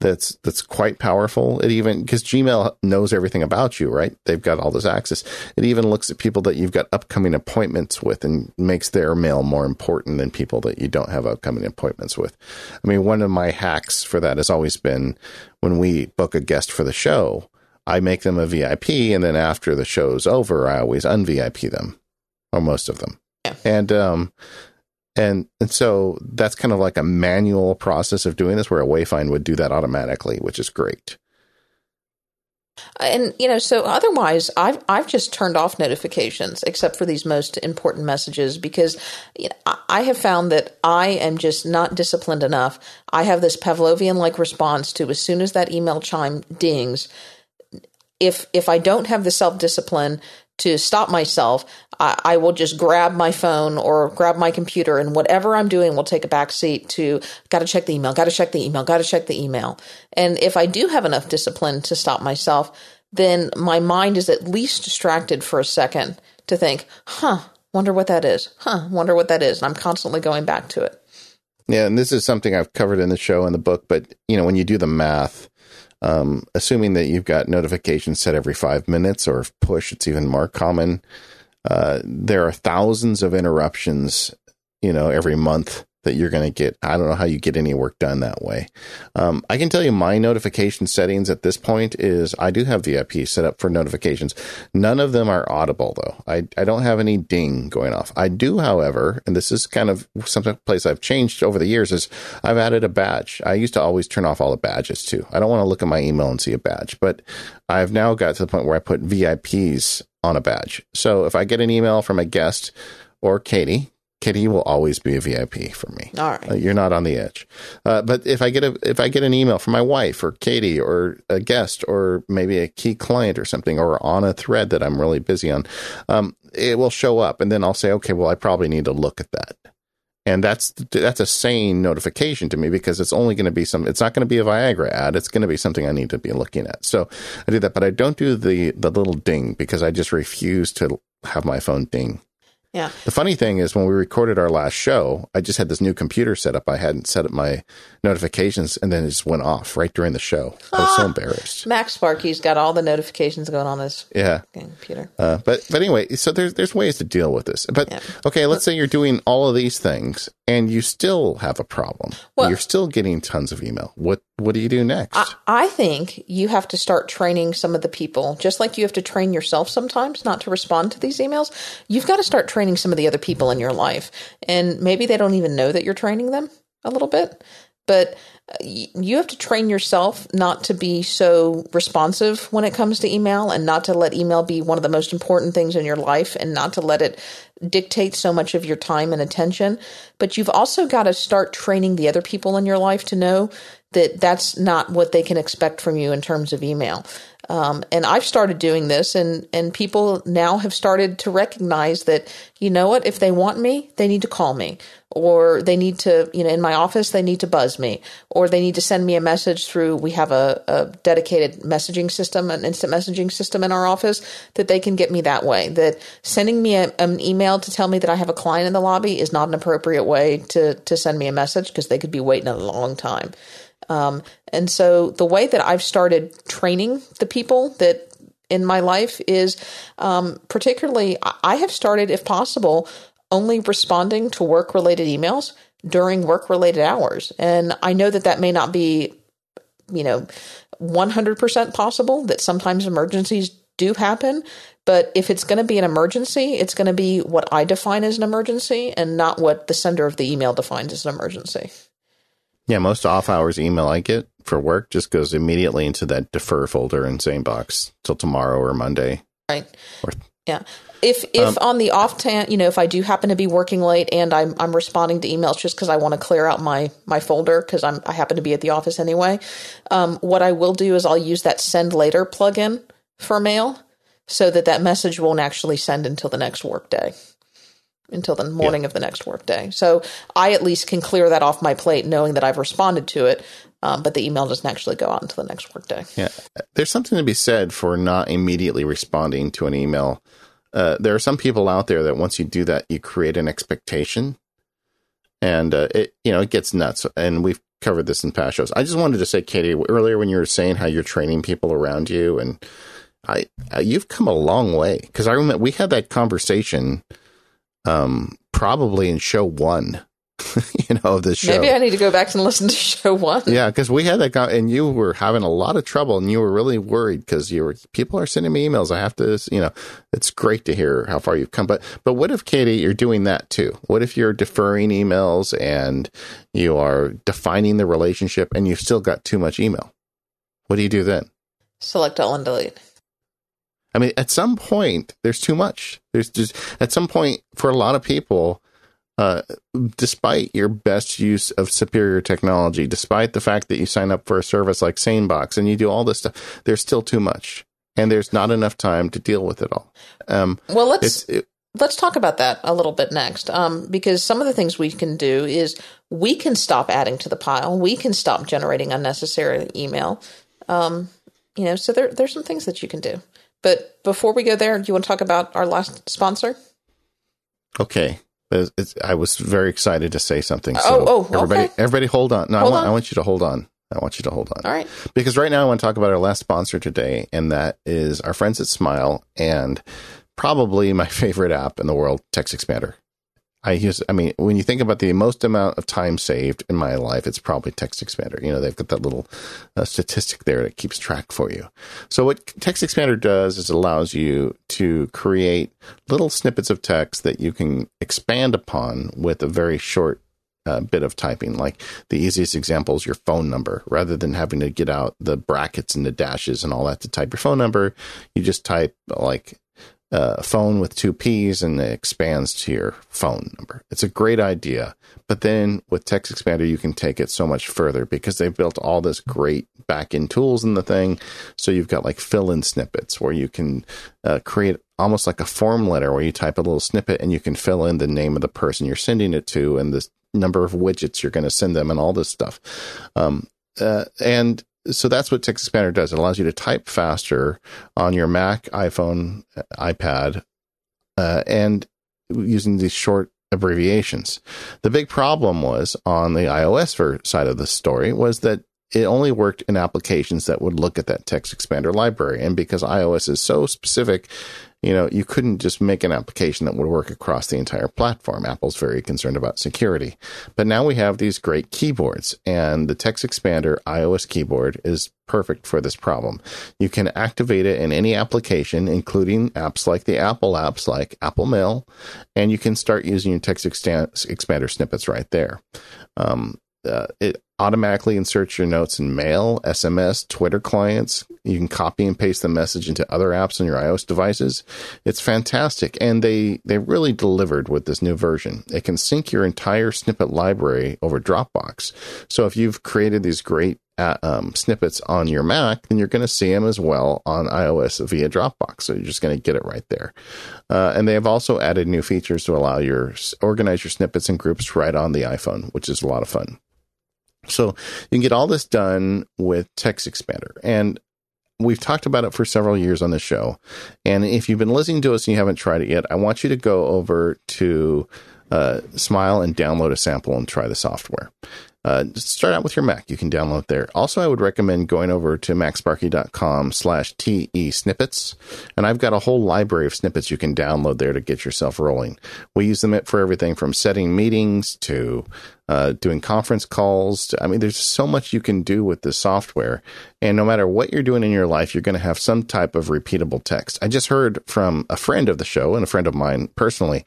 that's that's quite powerful. It even because Gmail knows everything about you, right? They've got all this access. It even looks at people that you've got upcoming appointments with and makes their mail more important than people that you don't have upcoming appointments with. I mean, one of my hacks for that has always been when we book a guest for the show, I make them a VIP, and then after the show's over, I always unVIP them, or most of them. Yeah. And um, and and so that's kind of like a manual process of doing this, where AwayFind would do that automatically, which is great. And you know, so otherwise, I've I've just turned off notifications except for these most important messages because you know, I have found that I am just not disciplined enough. I have this Pavlovian like response to as soon as that email chime dings. If if I don't have the self discipline to stop myself, I, I, will just grab my phone or grab my computer and whatever I'm doing will take a back seat to got to check the email, got to check the email, got to check the email. And if I do have enough discipline to stop myself, then my mind is at least distracted for a second to think, huh, wonder what that is. Huh, wonder what that is. And I'm constantly going back to it. Yeah, and this is something I've covered in the show and the book, but you know, when you do the math, um, assuming that you've got notifications set every five minutes, or push, it's even more common. Uh, there are thousands of interruptions, you know, every month that you're going to get. I don't know how you get any work done that way. Um, I can tell you my notification settings at this point is I do have VIP set up for notifications. None of them are audible though. I, I don't have any ding going off. I do, however, and this is kind of some place I've changed over the years is I've added a badge. I used to always turn off all the badges too. I don't want to look at my email and see a badge, but I've now got to the point where I put VIPs on a badge. So if I get an email from a guest or Katie, Katie will always be a VIP for me. All right, uh, you're not on the edge. Uh, but if I get a if I get an email from my wife or Katie or a guest or maybe a key client or something or on a thread that I'm really busy on, um, it will show up, and then I'll say, okay, well, I probably need to look at that. And that's that's a sane notification to me because it's only going to be some. It's not going to be a Viagra ad. It's going to be something I need to be looking at. So I do that, but I don't do the the little ding because I just refuse to have my phone ding yeah. The funny thing is, when we recorded our last show, I just had this new computer set up. I hadn't set up my notifications, and then it just went off right during the show. I was ah, so embarrassed. MacSparky's got all the notifications going on his yeah computer. Uh, but but anyway, so there's there's ways to deal with this. But yeah. okay, let's say you're doing all of these things, and you still have a problem. Well, you're still getting tons of email. What what do you do next? I, I think you have to start training some of the people, just like you have to train yourself sometimes not to respond to these emails. You've got to start training some of the other people in your life. And maybe they don't even know that you're training them a little bit, but uh, you have to train yourself not to be so responsive when it comes to email and not to let email be one of the most important things in your life and not to let it dictate so much of your time and attention. But you've also got to start training the other people in your life to know that that's not what they can expect from you in terms of email. Um, and I've started doing this, and and people now have started to recognize that you know what, if they want me, they need to call me, or they need to, you know, in my office, they need to buzz me, or they need to send me a message through. We have a, a dedicated messaging system, an instant messaging system in our office that they can get me that way. That sending me a, an email to tell me that I have a client in the lobby is not an appropriate way to to send me a message because they could be waiting a long time. Um, and so the way that I've started training the people that in my life is um, particularly, I have started, if possible, only responding to work related emails during work related hours. And I know that that may not be, you know, 100% possible, that sometimes emergencies do happen. But if it's going to be an emergency, it's going to be what I define as an emergency and not what the sender of the email defines as an emergency. Yeah, most off hours email I get for work just goes immediately into that defer folder in SaneBox till tomorrow or Monday. Right. Or, yeah. If if um, on the off time, you know, if I do happen to be working late and I'm I'm responding to emails just because I want to clear out my my folder because I'm I happen to be at the office anyway, um, what I will do is I'll use that send later plugin for mail so that that message won't actually send until the next workday until the morning yeah. of the next workday. So I at least can clear that off my plate knowing that I've responded to it. Um, but the email doesn't actually go out until the next workday. Yeah. There's something to be said for not immediately responding to an email. Uh, there are some people out there that once you do that, you create an expectation and uh, it, you know, it gets nuts. And we've covered this in past shows. I just wanted to say, Katie, earlier when you were saying how you're training people around you and I, uh, you've come a long way because I remember we had that conversation um, probably in show one. <laughs> you know, of the show. Maybe I need to go back and listen to <laughs> show one. Yeah, because we had that, guy, and you were having a lot of trouble, and you were really worried because you were people are sending me emails. I have to, you know, it's great to hear how far you've come. But but what if Katie, you're doing that too? What if you're deferring emails and you are defining the relationship, and you've still got too much email? What do you do then? Select all and delete. I mean, at some point, there's too much. There's just at some point for a lot of people, uh, despite your best use of superior technology, despite the fact that you sign up for a service like SaneBox and you do all this stuff, there's still too much, and there's not enough time to deal with it all. Um, well, let's it, let's talk about that a little bit next, um, because some of the things we can do is we can stop adding to the pile, we can stop generating unnecessary email. Um, you know, so there there's some things that you can do. But before we go there, do you want to talk about our last sponsor? Okay. It's, it's, I was very excited to say something. Oh, so oh, oh, everybody, okay. everybody, hold on. No, hold I, want, on. I want you to hold on. I want you to hold on. All right. Because right now I want to talk about our last sponsor today, and that is our friends at Smile and probably my <laughs> favorite app in the world, TextExpander. I use, I mean, when you think about the most amount of time saved in my life, it's probably TextExpander. You know, they've got that little uh, statistic there that keeps track for you. So what TextExpander does is it allows you to create little snippets of text that you can expand upon with a very short uh, bit of typing. Like the easiest example is your phone number. Rather than having to get out the brackets and the dashes and all that to type your phone number, you just type like uh, phone with two P's and it expands to your phone number. It's a great idea. But then with TextExpander, you can take it so much further because they've built all this great back end tools in the thing. So you've got like fill in snippets where you can uh, create almost like a form letter where you type a little snippet and you can fill in the name of the person you're sending it to and the number of widgets you're going to send them and all this stuff. Um, uh, and so that's what TextExpander does. It allows you to type faster on your Mac, iPhone, iPad, uh, and using these short abbreviations. The big problem was on the iOS side of the story was that it only worked in applications that would look at that TextExpander library. And because iOS is so specific, you know, you couldn't just make an application that would work across the entire platform. Apple's very concerned about security. But now we have these great keyboards, and the TextExpander iOS keyboard is perfect for this problem. You can activate it in any application, including apps like the Apple apps like Apple Mail, and you can start using your TextExpander snippets right there. Um, uh, it automatically inserts your notes in mail, SMS, Twitter clients. You can copy and paste the message into other apps on your iOS devices. It's fantastic. And they, they really delivered with this new version. It can sync your entire snippet library over Dropbox. So if you've created these great uh, um, snippets on your Mac, then you're going to see them as well on iOS via Dropbox. So you're just going to get it right there. Uh, and they have also added new features to allow your organize your snippets and groups right on the iPhone, which is a lot of fun. So you can get all this done with TextExpander. And we've talked about it for several years on the show. And if you've been listening to us and you haven't tried it yet, I want you to go over to uh, Smile and download a sample and try the software. Uh, start out with your Mac. You can download there. Also, I would recommend going over to macsparky.com slash TE snippets. And I've got a whole library of snippets you can download there to get yourself rolling. We use them for everything from setting meetings to uh, doing conference calls. I mean, there's so much you can do with the software. And no matter what you're doing in your life, you're going to have some type of repeatable text. I just heard from a friend of the show and a friend of mine personally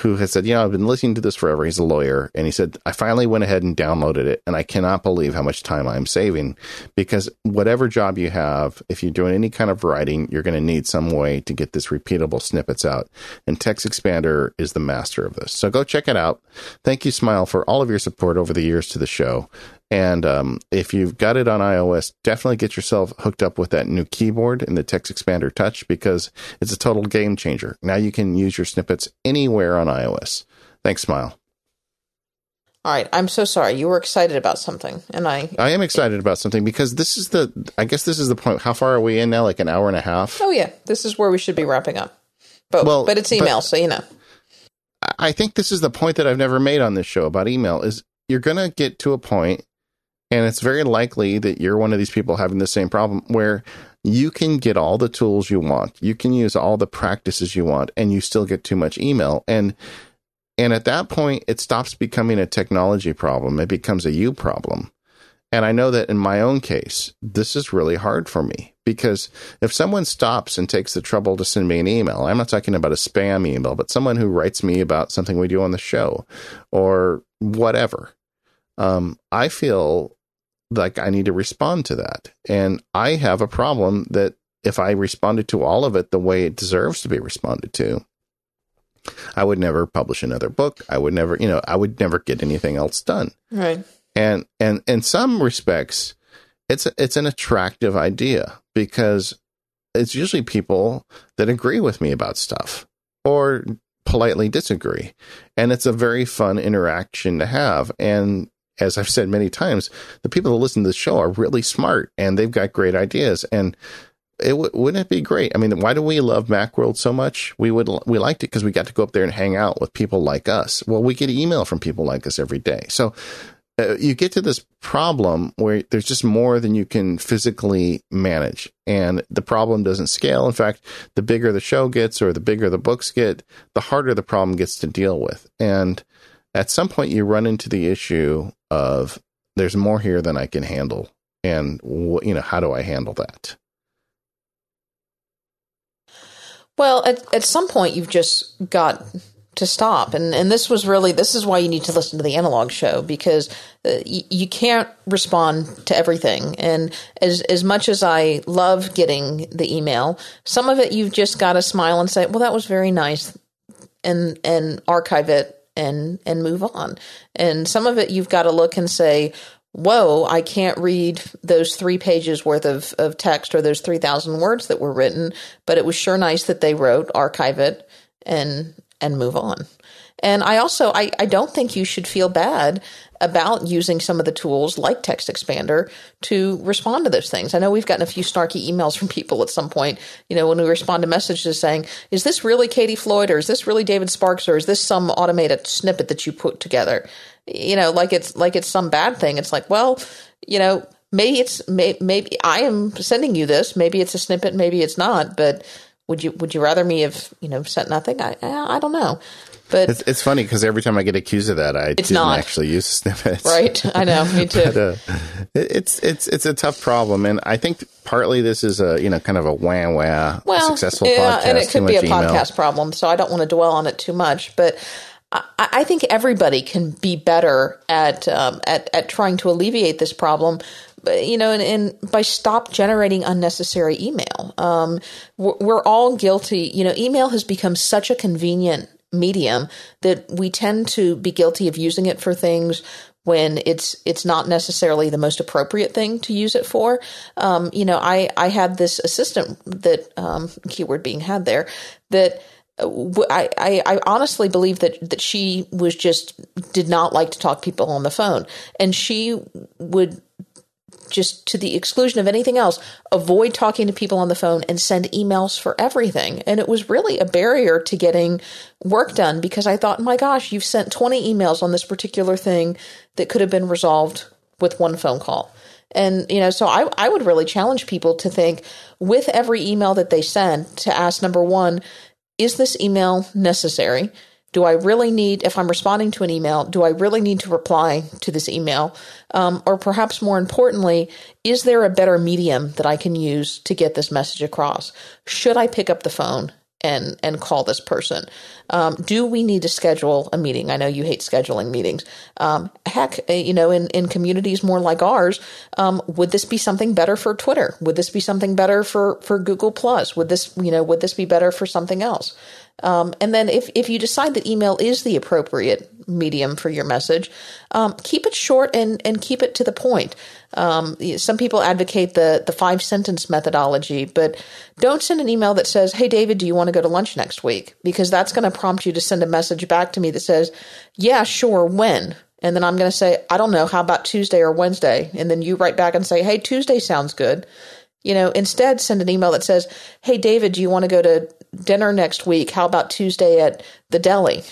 who has said, you know, I've been listening to this forever. He's a lawyer. And he said, I finally went ahead and downloaded it. And I cannot believe how much time I'm saving because whatever job you have, if you're doing any kind of writing, you're going to need some way to get this repeatable snippets out. And TextExpander is the master of this. So go check it out. Thank you, Smile, for all of your support over the years to the show. And um, if you've got it on iOS, definitely get yourself hooked up with that new keyboard and the TextExpander Touch because it's a total game changer. Now you can use your snippets anywhere on iOS. Thanks, Smile. All right, I'm so sorry. You were excited about something, and I I am excited about something because this is the I guess this is the point. How far are we in now? Like an hour and a half? Oh yeah, this is where we should be wrapping up. But well, but it's email, but, so you know. I think this is the point that I've never made on this show about email is you're going to get to a point and it's very likely that you're one of these people having the same problem where you can get all the tools you want. You can use all the practices you want and you still get too much email. And and at that point it stops becoming a technology problem. It becomes a you problem. And I know that in my own case, this is really hard for me because if someone stops and takes the trouble to send me an email, I'm not talking about a spam email, but someone who writes me about something we do on the show or whatever, um, I feel like I need to respond to that. And I have a problem that if I responded to all of it the way it deserves to be responded to, I would never publish another book. I would never, you know, I would never get anything else done. Right. And and in some respects, it's it's an attractive idea because it's usually people that agree with me about stuff or politely disagree. And it's a very fun interaction to have. And as I've said many times, the people that listen to the show are really smart and they've got great ideas. And it w- wouldn't it be great? I mean, why do we love Macworld so much? We would we liked it because we got to go up there and hang out with people like us. Well, we get email from people like us every day. So uh, you get to this problem where there's just more than you can physically manage, and the problem doesn't scale. In fact, the bigger the show gets or the bigger the books get, the harder the problem gets to deal with. And at some point, you run into the issue of there's more here than I can handle, and you know how do I handle that? Well, at, at some point, you've just got to stop. And and this was really this is why you need to listen to the analog show because uh, y- you can't respond to everything. And as as much as I love getting the email, some of it you've just got to smile and say, "Well, that was very nice," and and archive it and and move on. And some of it you've got to look and say, whoa, I can't read those three pages worth of, of text or those 3,000 words that were written, but it was sure nice that they wrote, archive it, and and move on. And I also I, I don't think you should feel bad about using some of the tools like TextExpander to respond to those things. I know we've gotten a few snarky emails from people at some point, you know, when we respond to messages saying, is this really Katie Floyd or is this really David Sparks or is this some automated snippet that you put together? You know, like it's like it's some bad thing. It's like, well, you know, maybe it's may, maybe I am sending you this, maybe it's a snippet, maybe it's not, but would you would you rather me have you know sent nothing? I I don't know. But it's, it's funny because every time I get accused of that, I didn't not. actually use snippets. Right, I know, <laughs> me too. but, uh, it's it's it's a tough problem, and I think partly this is a you know kind of a wah wah well, successful yeah, podcast, and it could be a email. podcast problem. So I don't want to dwell on it too much, but I, I think everybody can be better at um, at at trying to alleviate this problem you know, and, and, by stop generating unnecessary email. Um, we're, all guilty. You know, email has become such a convenient medium that we tend to be guilty of using it for things when it's it's not necessarily the most appropriate thing to use it for. Um, you know, I I had this assistant that um, keyword being had there that. I, I, I honestly believe that, that she was just did not like to talk to people on the phone, and she would just to the exclusion of anything else, avoid talking to people on the phone and send emails for everything. And it was really a barrier to getting work done because I thought, my gosh, you've sent 20 emails on this particular thing that could have been resolved with one phone call. And, you know, so I, I would really challenge people to think with every email that they send to ask number one, is this email necessary? Do I really need, if I'm responding to an email, do I really need to reply to this email? Um, or perhaps more importantly, is there a better medium that I can use to get this message across? Should I pick up the phone and and call this person? Um, do we need to schedule a meeting? I know you hate scheduling meetings. Um, heck, uh, you know, in in communities more like ours, um, would this be something better for Twitter? Would this be something better for for Google Plus? Would this you know would this be better for something else? Um, and then if, if you decide that email is the appropriate medium for your message, um, keep it short and, and keep it to the point. Um, some people advocate the, the five sentence methodology, but don't send an email that says, Hey, David, do you want to go to lunch next week? Because that's going to prompt you to send a message back to me that says, Yeah, sure, when? And then I'm going to say, I don't know, how about Tuesday or Wednesday? And then you write back and say, Hey, Tuesday sounds good. You know, instead send an email that says, Hey, David, do you want to go to dinner next week. How about Tuesday at the deli?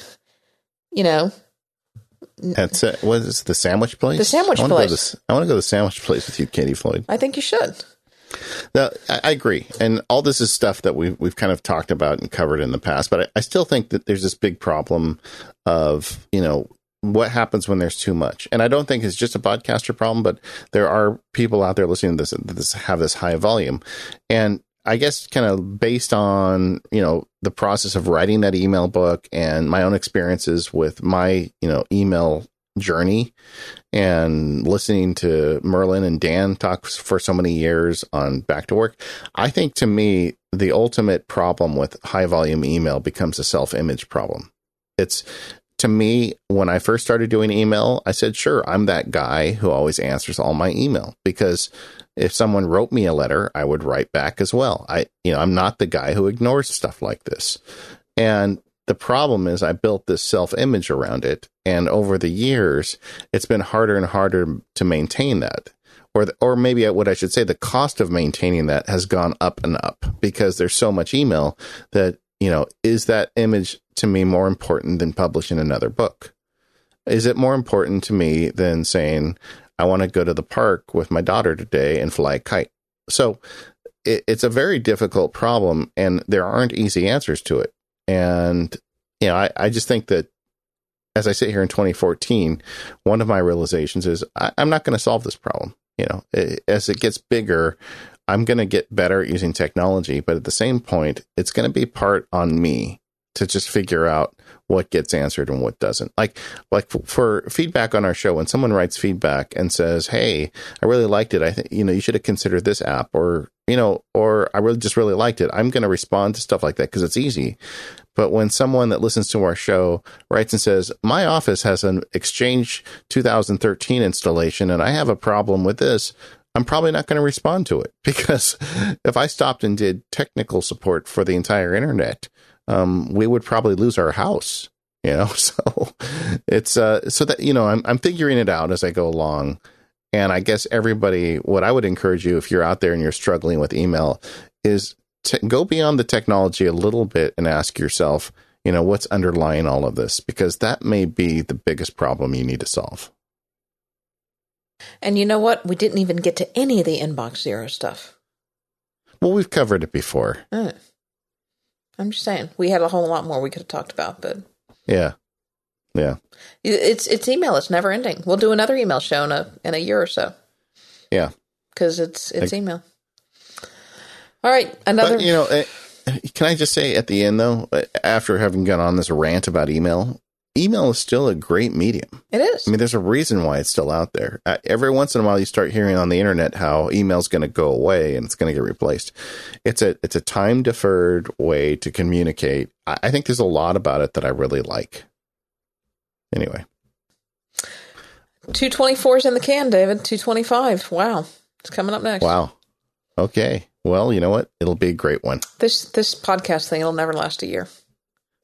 You know, that's uh, what is the sandwich place? The sandwich I place. To, I want to go to the sandwich place with you, Katie Floyd. I think you should. Now, I, I agree, and all this is stuff that we've we've kind of talked about and covered in the past. But I, I still think that there's this big problem of you know what happens when there's too much. And I don't think it's just a podcaster problem, but there are people out there listening to this that have this high volume. And I guess kind of based on, you know, the process of writing that email book and my own experiences with my, you know, email journey and listening to Merlin and Dan talk for so many years on back to work, I think to me, the ultimate problem with high volume email becomes a self image problem. It's to me, when I first started doing email, I said, sure, I'm that guy who always answers all my email because if someone wrote me a letter, I would write back as well. I, you know, I'm not the guy who ignores stuff like this. And the problem is I built this self image around it. And over the years, it's been harder and harder to maintain that. Or, the, or maybe what I should say, the cost of maintaining that has gone up and up because there's so much email that, you know, is that image to me more important than publishing another book? Is it more important to me than saying, I want to go to the park with my daughter today and fly a kite? So it, it's a very difficult problem, and there aren't easy answers to it. And, you know, I, I just think that as I sit here in 2014, one of my realizations is I, am not going to solve this problem. You know, it, as it gets bigger, I'm going to get better at using technology, but at the same point, it's going to be part on me to just figure out what gets answered and what doesn't. Like, like for feedback on our show, when someone writes feedback and says, "Hey, I really liked it. I think you know you should have considered this app," or you know, or I really just really liked it. I'm going to respond to stuff like that because it's easy. But when someone that listens to our show writes and says, "My office has an Exchange 2013 installation, and I have a problem with this," I'm probably not going to respond to it <laughs> because if I stopped and did technical support for the entire internet, um, we would probably lose our house. You know, <laughs> so it's uh, so that you know, I'm I'm figuring it out as I go along, and I guess everybody, what I would encourage you if you're out there and you're struggling with email, is to go beyond the technology a little bit and ask yourself, you know, what's underlying all of this, because that may be the biggest problem you need to solve. And you know what? We didn't even get to any of the inbox zero stuff. Well, we've covered it before. Mm. I'm just saying we had a whole lot more we could have talked about, but yeah, yeah, it's it's email. It's never ending. We'll do another email show in a in a year or so. Yeah, because it's it's I, email. All right, another. But, you know, eh, can I just say at the end though, after having gone on this rant about email, email is still a great medium. It is. I mean, there's a reason why it's still out there. Uh, every once in a while, you start hearing on the internet how email's going to go away and it's going to get replaced. It's a it's a time deferred way to communicate. I, I think there's a lot about it that I really like. Anyway, two twenty four is in the can, David. Two twenty five. Wow, it's coming up next. Wow. Okay. Well, you know what? It'll be a great one. This this podcast thing, it'll never last a year.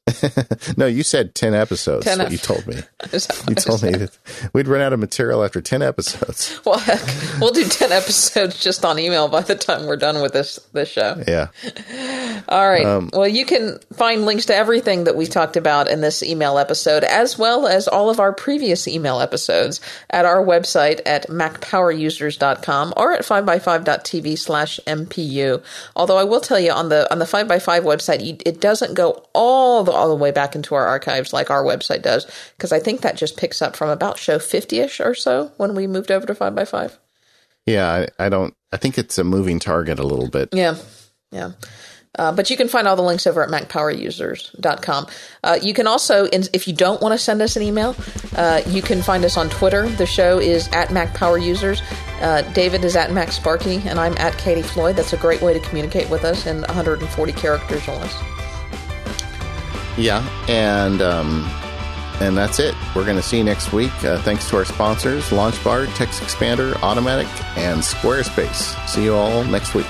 <laughs> no, you said 10 episodes. 10 what you told me. <laughs> you told me that we'd run out of material after 10 episodes. <laughs> Well, heck, we'll do 10 episodes just on email by the time we're done with this this show. Yeah. All right. Um, well, you can find links to everything that we talked about in this email episode, as well as all of our previous email episodes at our website at macpowerusers.com or at 5by5.tv slash MPU. Although I will tell you on the on the 5by5 website, it doesn't go all the all the way back into our archives like our website does, because I think that just picks up from about show 50ish or so when we moved over to 5by5. Yeah, I, I don't, I think it's a moving target a little bit. Yeah. Yeah. Uh, but you can find all the links over at macpowerusers.com. Uh, you can also, if you don't want to send us an email, uh, you can find us on Twitter. The show is at MacPowerUsers. Uh, David is at MacSparky, and I'm at Katie Floyd. That's a great way to communicate with us in 140 characters or less. Yeah, and um, and that's it. We're going to see you next week. Uh, thanks to our sponsors, LaunchBar, TextExpander, Automatic, and Squarespace. See you all next week.